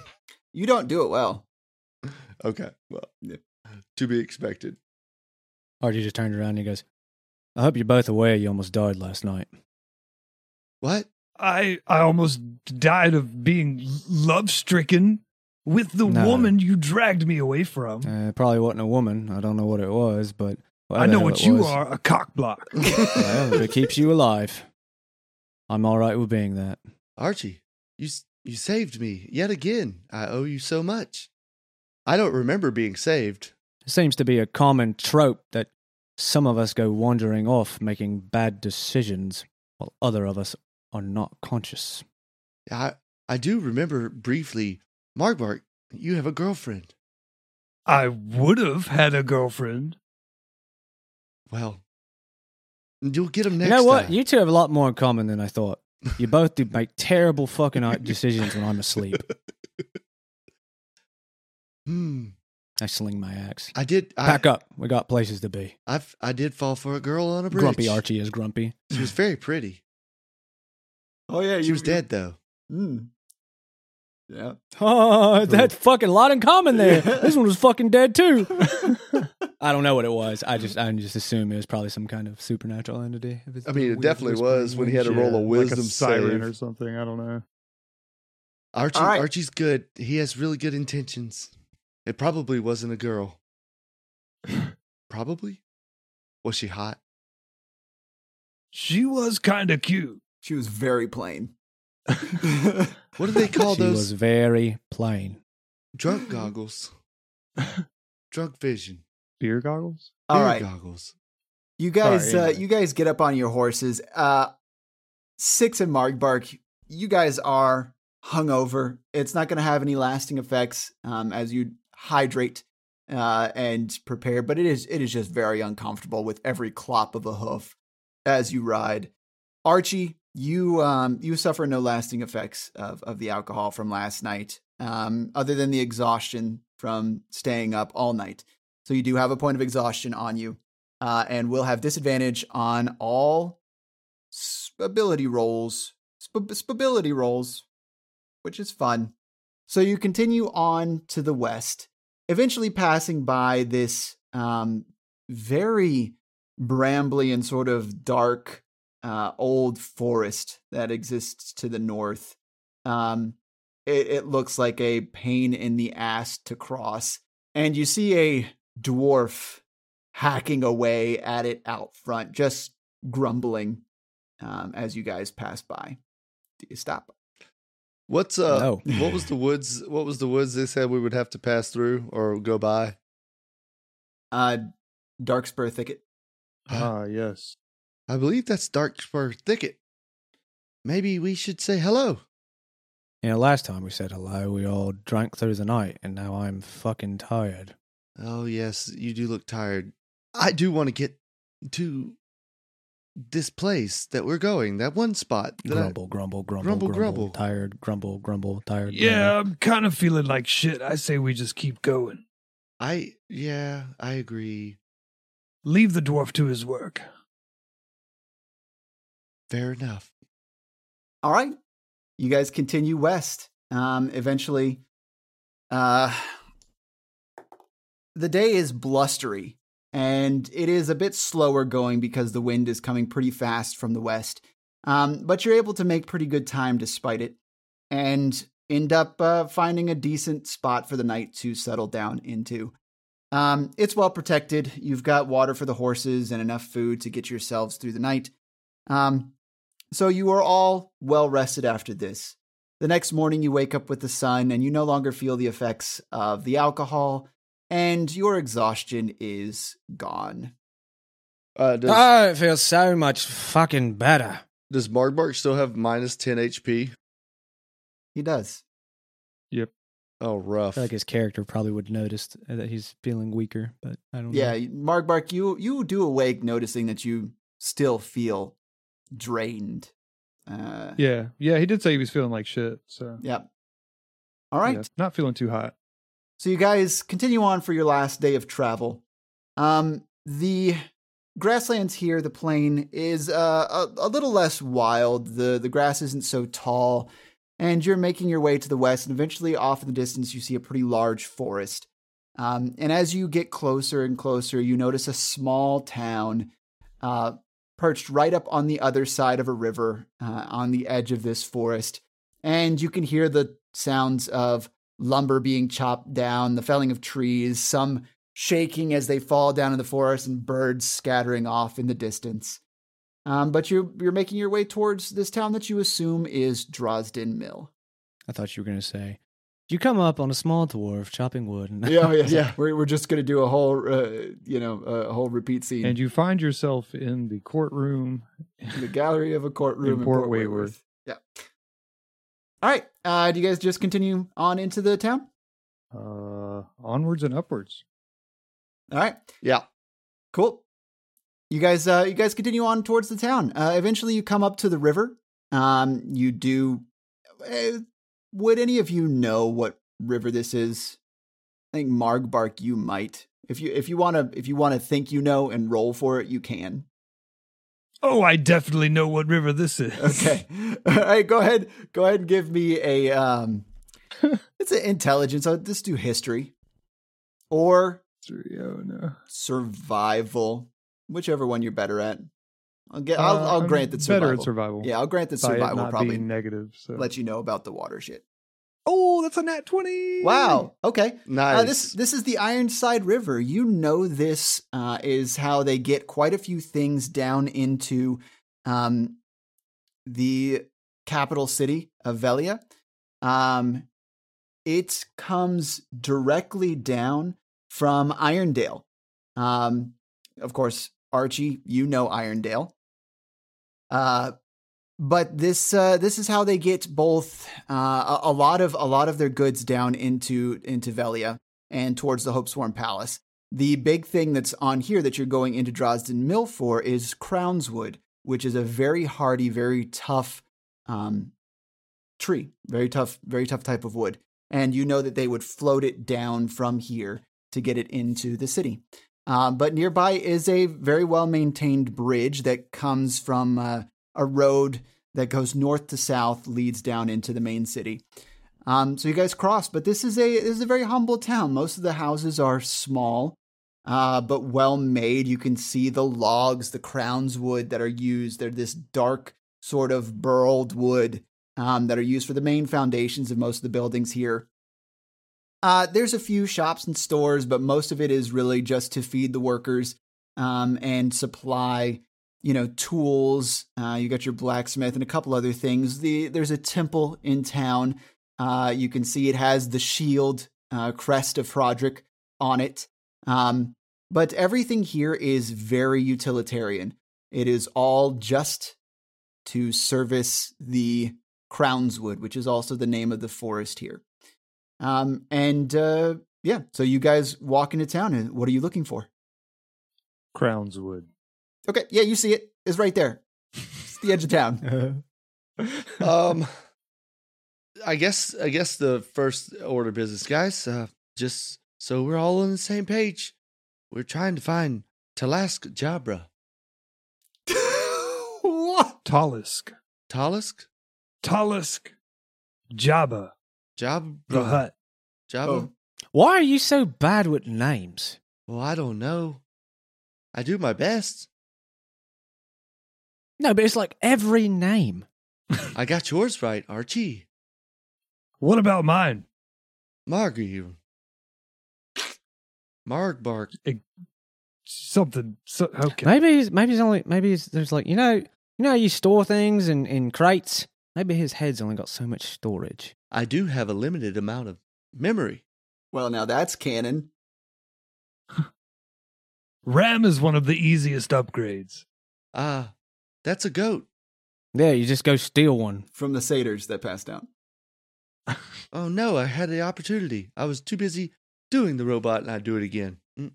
You don't do it well. Okay. Well, Yeah. to be expected. Archie just turned around and he goes, I hope you're both aware you almost died last night. What? I I almost died of being love stricken with the No. woman you dragged me away from. Uh, it probably wasn't a woman. I don't know what it was, but I know what you was. are, a cock block. <laughs> Well, if it keeps you alive. I'm all right with being that. Archie, you you saved me yet again. I owe you so much. I don't remember being saved. It seems to be a common trope that some of us go wandering off making bad decisions while other of us are not conscious. I I do remember briefly. Margbark, you have a girlfriend. I would have had a girlfriend. Well, you'll get him You know what? time. You two have a lot more in common than I thought. <laughs> You both do make terrible fucking decisions when I'm asleep. <laughs> Hmm. I sling my axe. I did. I, Pack up. We got places to be. I've, I did fall for a girl on a bridge. Grumpy Archie is grumpy. She was very pretty. Oh yeah, She was dead though. Mm. Yeah. <laughs> Oh, that's fucking a lot in common there. This one was fucking dead too. <laughs> <laughs> I don't know what it was. I just I just assume it was probably some kind of supernatural entity. If it's I mean, it definitely was when he had to roll a shit. wisdom like a siren save. or something. I don't know. Archie, All right. Archie's good. He has really good intentions. It probably wasn't a girl. <clears throat> probably. Was she hot? She was kind of cute. She was very plain. <laughs> What do they call she those? was very plain. Drunk <clears throat> goggles. Drunk vision. Beer goggles. All Beer right. goggles. You guys, Sorry, uh, anyway. you guys get up on your horses. Uh, Six and Margbark, you guys are hungover. It's not going to have any lasting effects um, as you hydrate uh, and prepare, but it is it is just very uncomfortable with every clop of a hoof as you ride. Archie, you um, you suffer no lasting effects of of the alcohol from last night, um, other than the exhaustion from staying up all night. So you do have a point of exhaustion on you uh, and will have disadvantage on all ability rolls, sp- spability rolls, which is fun. So you continue on to the west, eventually passing by this um, very brambly and sort of dark uh, old forest that exists to the north. Um, it, it looks like a pain in the ass to cross, and you see a dwarf hacking away at it out front, just grumbling um, as you guys pass by. Do you stop? What's uh No. what was the woods what was the woods they said we would have to pass through or go by? Uh, Darkspur Thicket. Ah, yes. I believe that's Darkspur Thicket. Maybe we should say hello. You know, last time we said hello, we all drank through the night, and now I'm fucking tired. Oh yes, you do look tired. I do want to get to this place that we're going, that one spot. That I- Grumble, grumble, grumble, Grumble, grumble, grumble. Tired, grumble, grumble, tired. Yeah, grumble. I'm kind of feeling like shit. I say we just keep going. I yeah, I agree. Leave the dwarf to his work. Fair enough. All right. You guys continue west. Um, eventually, uh, the day is blustery and it is a bit slower going because the wind is coming pretty fast from the west. Um, but you're able to make pretty good time despite it and end up uh, finding a decent spot for the night to settle down into. Um, it's well protected. You've got water for the horses and enough food to get yourselves through the night. Um, so you are all well rested after this. The next morning, you wake up with the sun and you no longer feel the effects of the alcohol, and your exhaustion is gone. Uh, does Oh, it feels so much fucking better. does Margbark still have minus ten HP? He does. Yep. Oh, I rough. feel like his character probably would have noticed that he's feeling weaker, but I don't know. Yeah, know. Margbark, you you do awake noticing that you still feel drained. Uh, Yeah, yeah. He did say he was feeling like shit. So Yep. All right. yeah, not feeling too hot. So you guys continue on for your last day of travel. Um, the grasslands here, the plain is uh, a, a little less wild. the The grass isn't so tall, and you're making your way to the west. And eventually, off in the distance, you see a pretty large forest. Um, and as you get closer and closer, you notice a small town uh, perched right up on the other side of a river uh, on the edge of this forest. And you can hear the sounds of lumber being chopped down, the felling of trees, some shaking as they fall down in the forest, and birds scattering off in the distance. Um, but you're you're making your way towards this town that you assume is Drosden Mill. I thought you were going to say, you come up on a small dwarf chopping wood. And <laughs> Yeah, yeah, yeah. We're we're just gonna do a whole, uh, you know, a whole repeat scene. And you find yourself in the courtroom. in the gallery of a courtroom in, In Port, Port Wayworth. Wayworth. Yeah. All right. Uh, do you guys just continue on into the town? Uh, onwards and upwards. All right. yeah. Cool. You guys, uh, you guys continue on towards the town. Uh, eventually, you come up to the river. Um, you do. Uh, would any of you know what river this is? I think Margbark, you might. If you if you want to if you want to think you know and roll for it, you can. Oh, I definitely know what river this is. Okay. <laughs> All right. Go ahead. Go ahead and give me a um. <laughs> it's an intelligence. So let's do history, or Oh no. survival, whichever one you're better at. I'll get. I'll, Uh, I'll grant that better survival. at survival. Yeah, I'll grant that survival not probably being negative. So let you know about the water shit. Oh, that's a nat twenty. Wow. Okay. Nice. Uh, this this is the Ironside River. You know this uh, is how they get quite a few things down into um, the capital city of Velia. Um, it comes directly down from Irondale. Um, of course, Archie, you know Irondale. Uh, but this uh, this is how they get both uh, a, a lot of a lot of their goods down into into Velia and towards the Hopesworn Palace. The big thing that's on here that you're going into Drosden Mill for is Crownswood, which is a very hardy, very tough um, tree, very tough, very tough type of wood. And you know that they would float it down from here to get it into the city. Uh, but nearby is a very well maintained bridge that comes from uh, a road that goes north to south, leads down into the main city. Um, so you guys cross, but this is a this is a very humble town. Most of the houses are small, uh, but well made. You can see the logs, the Crownswood that are used. They're this dark sort of burled wood um, that are used for the main foundations of most of the buildings here. Uh, there's a few shops and stores, but most of it is really just to feed the workers um, and supply, you know, tools. Uh, you got your blacksmith and a couple other things. The there's a temple in town. Uh, you can see it has the shield uh, crest of Frodrick on it. Um, but everything here is very utilitarian. It is all just to service the Crownswood, which is also the name of the forest here. Um, and uh, yeah, so you guys walk into town, and what are you looking for? Crownswood. Okay, yeah, you see it. It's right there. It's the edge of town. <laughs> um I guess I guess the first order of business, guys, uh just so we're all on the same page. We're trying to find Talask Jabra. what? Talisk. Talisk? Talisk. Jabba. Jabra. The hut. Jabba? Oh. Why are you so bad with names? Well, I don't know. I do my best. No, but it's like every name. <laughs> I got yours right, Archie. What about mine? Margie. Margbark. Something. So, okay. Maybe he's, maybe he's only maybe he's, there's like you know you know how you store things in in crates. Maybe his head's only got so much storage. I do have a limited amount of memory. Well, now that's canon. <laughs> RAM is one of the easiest upgrades. Ah, that's a goat. Yeah, you just go steal one. from the satyrs that passed out. <laughs> Oh no, I had the opportunity. I was too busy doing the robot and I'd do it again. Mm.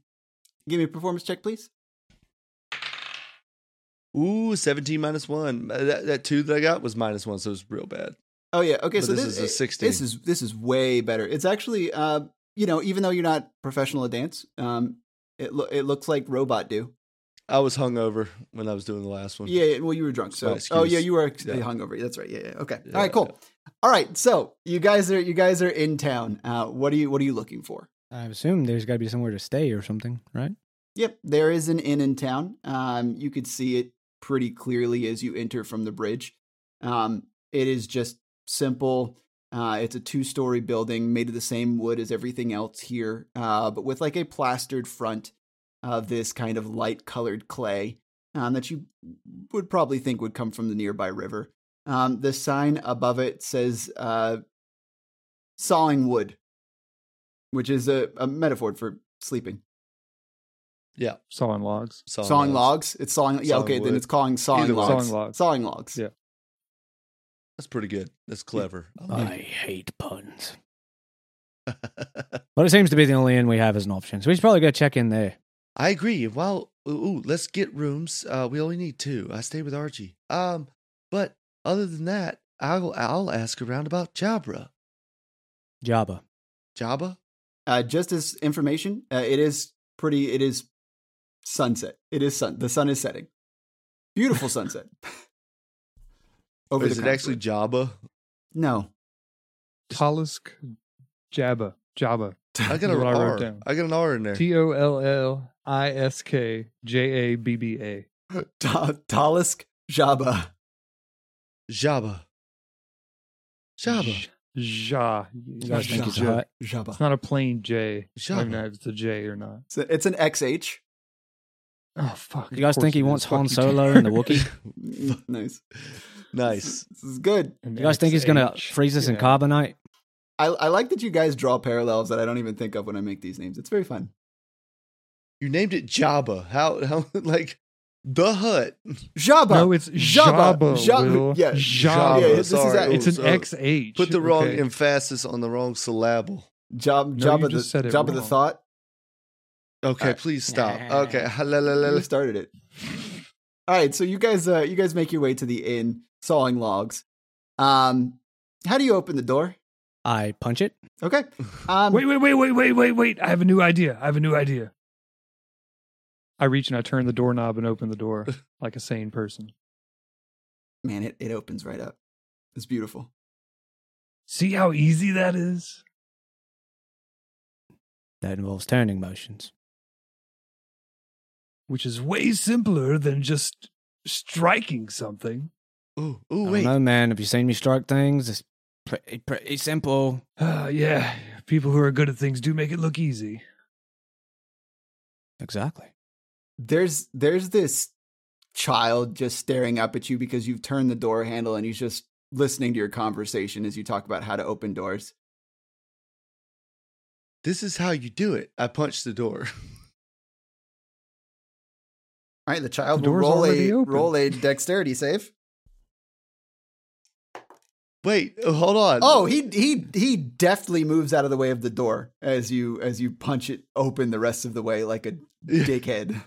Give me a performance check, please. Ooh, 17 minus 1. Uh, That, that 2 that I got was minus 1, so it was real bad. Oh yeah, okay. But so this this, is a 16. This is this is way better. It's actually, uh, you know, even though you're not professional at dance, um, it lo- it looks like robot do. I was hungover when I was doing the last one. Yeah, yeah, well, you were drunk, so oh yeah, you were Yeah. hungover. That's right. Yeah, yeah. Okay. Yeah, All right. Cool. All right. So you guys are you guys are in town. Uh, what are you what are you looking for? I assume there's got to be somewhere to stay or something, right? Yep, there is an inn in town. Um, you could see it pretty clearly as you enter from the bridge. Um, it is just simple. Uh, it's a two-story building made of the same wood as everything else here, uh, but with like a plastered front of this kind of light-colored clay um, that you would probably think would come from the nearby river. Um, the sign above it says uh, "sawing wood," which is a, a metaphor for sleeping. Yeah. Sawing logs. Sawing, sawing logs. It's sawing. Yeah, Sawing okay. Then it's calling sawing Either logs. Sawing logs. Sawing logs. Yeah. That's pretty good. That's clever. I hate puns. <laughs> But it seems to be the only inn we have as an option, so we should probably go check in there. I agree. Well, ooh, ooh, let's get rooms. Uh, we only need two. I stay with Archie. Um, but other than that, I'll I'll ask around about Jabra. Jabba. Jabba? Uh, just as information, uh, it is pretty. It is sunset. It is sun. The sun is setting. Beautiful sunset. <laughs> Over is the it actually Crownswood. Jabba? No. Talisk. Jabba. Jabba. I got Is an what wrote down. I got an R in there. T O L L I S K J A B B A. <laughs> Ta- Talisk Jabba. Jabba. Jabba. Ja. You guys think it's Ja. Jabba. It's not a plain J. I Jabba. don't know if it's a J or not. It's, a- it's an XH. Oh fuck! You guys think he wants is. Han Solo and the Wookiee? <laughs> <laughs> Nice. Nice. This is good. You guys think he's gonna freeze us in carbonite? I, I like that you guys draw parallels that I don't even think of when I make these names. It's very fun. You named it Jabba. How how <laughs> like the hut. Jabba. No, it's Jabba. Jabba. Jabba. Will. Yeah. Jabba. Yeah, this is Sorry. It's an Oh, XH. Put the wrong okay. emphasis on the wrong syllable. Job, No, Jabba the just said it Jabba the thought. Okay, Alright. please stop. Nah. Okay. <laughs> La, la, la, started it? All right, so you guys, uh, you guys make your way to the inn, sawing logs. Um, how do you open the door? I punch it. Okay. <laughs> Um, Wait, wait, wait, wait, wait, wait, wait. I have a new idea. I have a new idea. I reach and I turn the doorknob and open the door <laughs> like a sane person. man, it, it opens right up. It's beautiful. See how easy that is? That involves turning motions. Which is way simpler than just striking something. Ooh, I ooh, don't wait. know, man. Have you seen me strike things? It's pretty, pretty simple. Uh, yeah, people who are good at things do make it look easy. Exactly. There's there's this child just staring up at you because you've turned the door handle and he's just listening to your conversation as you talk about how to open doors. This is how you do it. I punched the door. <laughs> All right, the child The will roll a open. roll a dexterity save. Wait, oh, hold on. Oh, he he he deftly moves out of the way of the door as you as you punch it open the rest of the way like a <laughs> dickhead.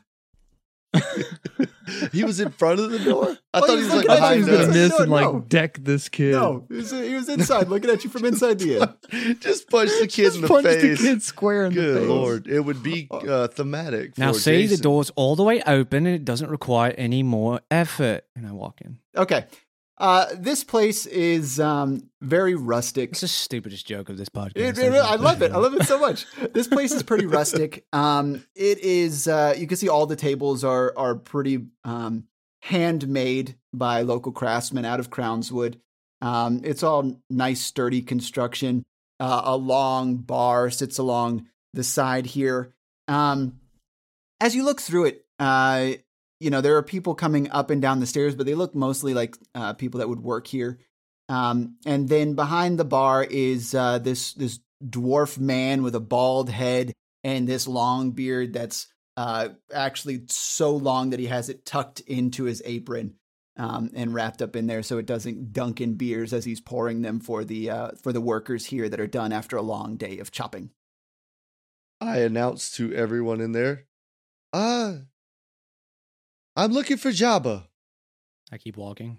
<laughs> he was in front of the door. I Oh, thought he he was was like looking at I thought he behind was gonna miss No, and like no. deck this kid. No, he was, he was inside looking at you from inside the <laughs> inn. Just punch the kid Just in the punch the kid square in the Good face. lord, it would be uh, thematic. Now, for see, the door's all the way open and it doesn't require any more effort. And I walk in. Okay. Uh, this place is um, very rustic. It's the stupidest joke of this podcast. It, it- I love it. I love it so much. <laughs> This place is pretty rustic. Um, it is. Uh, you can see all the tables are are pretty um, handmade by local craftsmen out of Crownswood. Um, it's all nice, sturdy construction. Uh, a long bar sits along the side here. Um, as you look through it, uh, you know there are people coming up and down the stairs, but they look mostly like uh, people that would work here. Um, and then behind the bar is uh, this this dwarf man with a bald head and this long beard that's uh, actually so long that he has it tucked into his apron um, and wrapped up in there so it doesn't dunk in beers as he's pouring them for the uh, for the workers here that are done after a long day of chopping. I announced to everyone in there, uh, I'm looking for Jabba. I keep walking.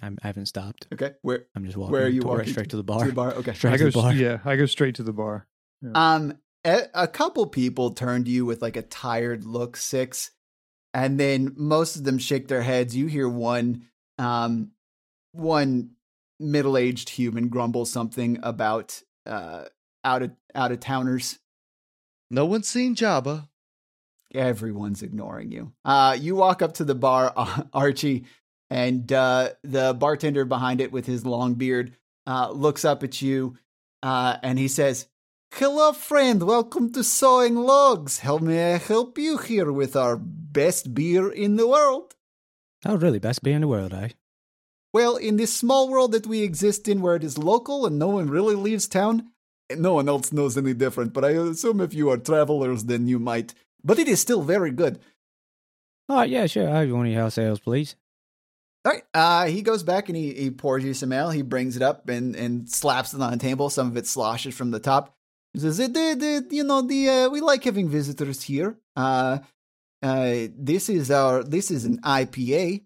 I'm, I haven't stopped. Okay, where I'm just walking. Where are you <laughs> to- walking Straight to the bar. to bar. the bar? Okay. Straight I to go, the bar. yeah, I go straight to the bar. Um, a, a couple people turn to you with like a tired look, six, and then most of them shake their heads. You hear one, um, one middle-aged human grumble something about uh out of out of towners. No one's seen Jabba. Everyone's ignoring you. Uh, you walk up to the bar, <laughs> Archie, and uh, the bartender behind it with his long beard uh, looks up at you uh, and he says, Hello, friend. Welcome to Sawing Logs. How may I help you here with our best beer in the world? Oh, really? Best beer in the world, eh? Well, in this small world that we exist in where it is local and no one really leaves town, no one else knows any different, but I assume if you are travelers, then you might. But it is still very good. All right, yeah, sure. I have one of your house sales, please. All right. Uh, he goes back and he, he pours you some ale. He brings it up and, and slaps it on the table. Some of it sloshes from the top. He says, "Eh, the, the, you know, the uh, we like having visitors here. Uh, uh, this is our this is an IPA.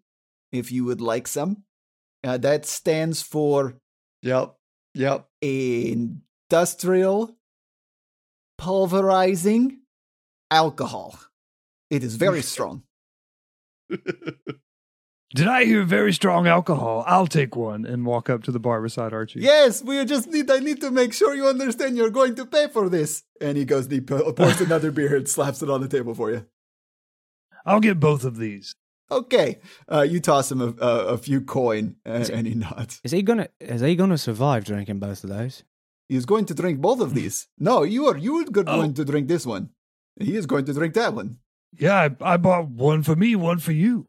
If you would like some, uh, that stands for Yep. Yep. industrial pulverizing alcohol. It is very <laughs> strong. Did I hear very strong alcohol? I'll take one. And walk up to the bar beside Archie. Yes, we just need. I need to make sure you understand. You're going to pay for this. And he goes, he pours <laughs> another beer and slaps it on the table for you. I'll get both of these. Okay, uh, you toss him a, a, a few coin, and, and he nods. Is he gonna? Is he gonna survive drinking both of those? He's going to drink both of these. No, you are you are Oh. going to drink this one. He is going to drink that one. Yeah, I, I bought one for me, one for you.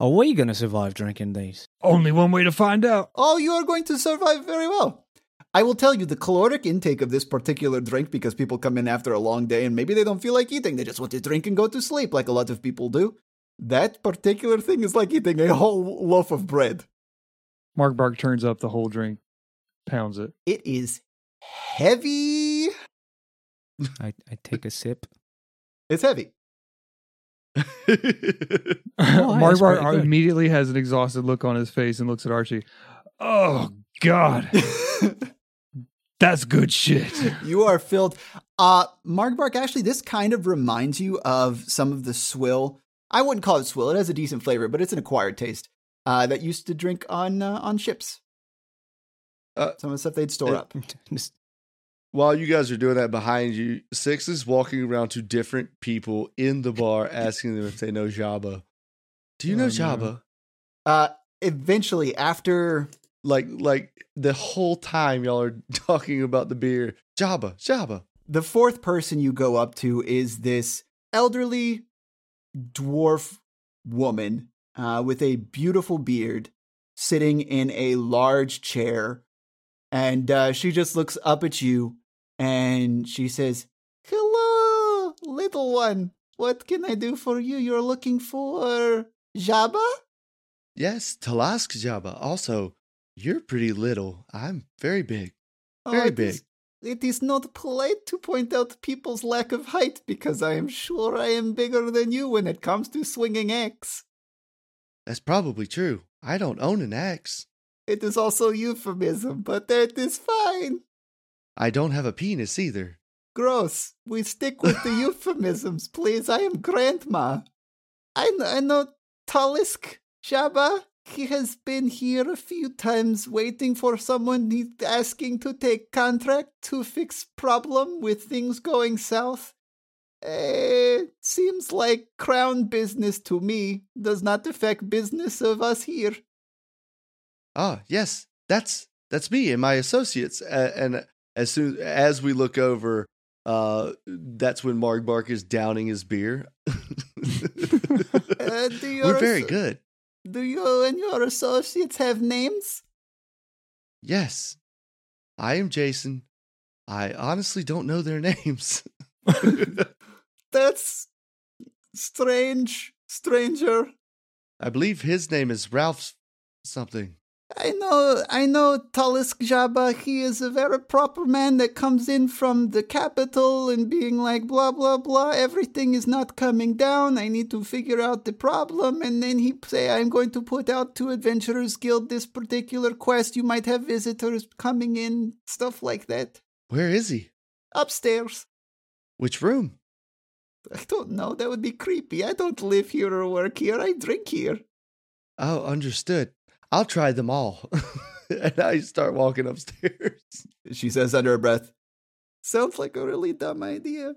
Oh, are we gonna survive drinking these? Only one way to find out. Oh, you are going to survive very well. I will tell you the caloric intake of this particular drink because people come in after a long day and maybe they don't feel like eating. They just want to drink and go to sleep, like a lot of people do. That particular thing is like eating a whole loaf of bread. Margbark turns up the whole drink, pounds it. It is heavy. I, I take a sip. It's heavy. <laughs> Oh, Mark that's Bark immediately has an exhausted look on his face and looks at Archie. Oh God, <laughs> that's good shit. you are filled. Uh, Margbark, actually, this kind of reminds you of some of the swill. I wouldn't call it swill. It has a decent flavor, but it's an acquired taste uh, that used to drink on uh, on ships. Uh, some of the stuff they'd store it- up. <laughs> Just- While you guys are doing that behind you, Six is walking around to different people in the bar <laughs> asking them if they know Jabba. Do you know Oh, no. Jabba? Uh, eventually, after Like like the whole time y'all are <laughs> talking about the beer. Jabba, Jabba. the fourth person you go up to is this elderly dwarf woman uh, with a beautiful beard sitting in a large chair. And uh, she just looks up at you and she says, Hello, little one. What can I do for you? You're looking for Jabba? Yes, Talisk Jabba. Also, you're pretty little. I'm very big. Very Oh, it is- big. it is not polite to point out people's lack of height because I am sure I am bigger than you when it comes to swinging axe. That's probably true. I don't own an axe. It is also euphemism, but that is fine. I don't have a penis either. Gross. We stick with the <laughs> euphemisms, please. I am grandma. I know, I know Talisk Jabba. He has been here a few times waiting for someone he's asking to take contract to fix problem with things going south. Eh, seems like crown business to me. Does not affect business of us here. Ah, yes, that's that's me and my associates. And as soon as we look over, uh, that's when Margbark is downing his beer. <laughs> Uh, We're very good. Do you and your associates have names? Yes, I am Jason. I honestly don't know their names. <laughs> That's strange, stranger. I believe his name is Ralph something. I know, I know Talisk Jabba. He is a very proper man that comes in from the capital and being like, blah, blah, blah. Everything is not coming down. I need to figure out the problem. And then he say, I'm going to put out to Adventurers Guild this particular quest. You might have visitors coming in, stuff like that. Where is he? Upstairs. Which room? I don't know. That would be creepy. I don't live here or work here. I drink here. Oh, understood. I'll try them all. <laughs> and I start walking upstairs. She says under her breath, Sounds like a really dumb idea.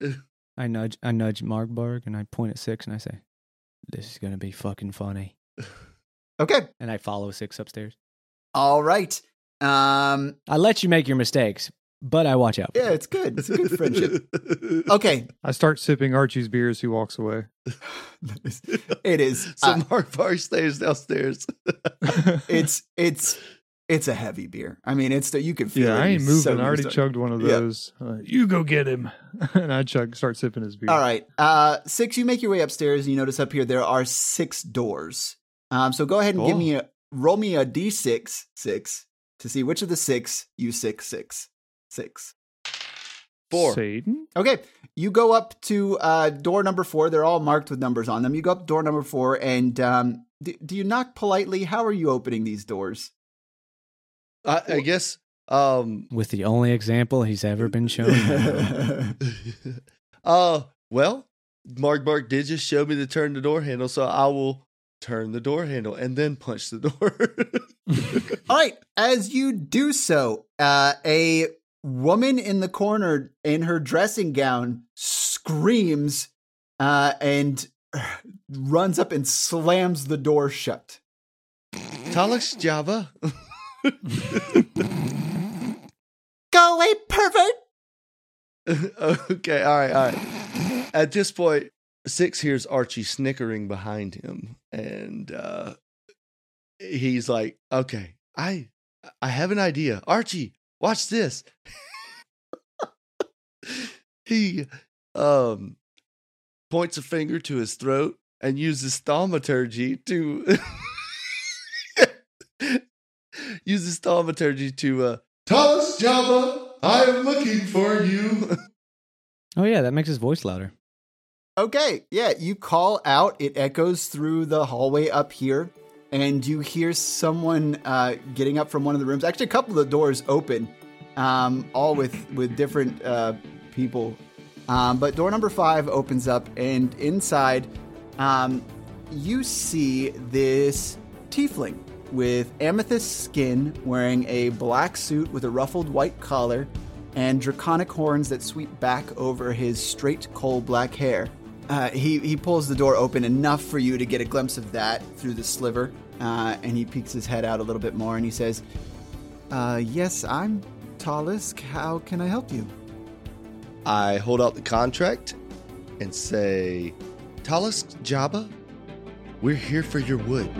<laughs> I nudge I nudge Margbark and I point at Six and I say, This is gonna be fucking funny. <laughs> Okay. And I follow Six upstairs. All right. Um I let you make your mistakes, but I watch out. yeah, it's good. It's a good <laughs> friendship. Okay. I start sipping Archie's beer as he walks away. <sighs> It is. <laughs> So uh, Margbark stays downstairs. <laughs> it's it's it's a heavy beer. I mean, it's that you can feel. yeah, it. I ain't moving. so I already used chugged one of Yeah. those. Uh, you go get him, and I chug, start sipping his beer. All right. Uh six, you make your way upstairs and you notice up here there are six doors. Um so go ahead and give me a roll me a D six six to see which of the six you six six six. Four. Satan. Okay, you go up to uh, door number four. They're all marked with numbers on them. You go up door number four, and um, do, do you knock politely? How are you opening these doors? I, I guess. Um. With the only example he's ever been shown. <laughs> uh. Well, Margbark did just show me to turn the door handle, so I will turn the door handle and then punch the door. <laughs> all right, as you do so, uh, a woman in the corner in her dressing gown screams uh, and <sighs> runs up and slams the door shut. Talix Java. <laughs> Go away, pervert! <laughs> okay. All right. All right. At this point, Six hears Archie snickering behind him, and uh, he's like, okay, I I have an idea. Archie, watch this. he um points a finger to his throat and uses thaumaturgy to <laughs> uses thaumaturgy to uh Thomas Java, I am looking for you. <laughs> Oh yeah, that makes his voice louder. Okay, yeah, you call out. It echoes through the hallway up here, and you hear someone uh, getting up from one of the rooms. Actually, a couple of the doors open, um, all with with different uh, people. Um, but door number five opens up, and inside, um, you see this tiefling with amethyst skin, wearing a black suit with a ruffled white collar, and draconic horns that sweep back over his straight coal black hair. Uh, he, he pulls the door open enough for you to get a glimpse of that through the sliver, uh, and he peeks his head out a little bit more and he says, uh, Yes, I'm Talisk. How can I help you? I hold out the contract and say, Talisk Jabba, we're here for your wood.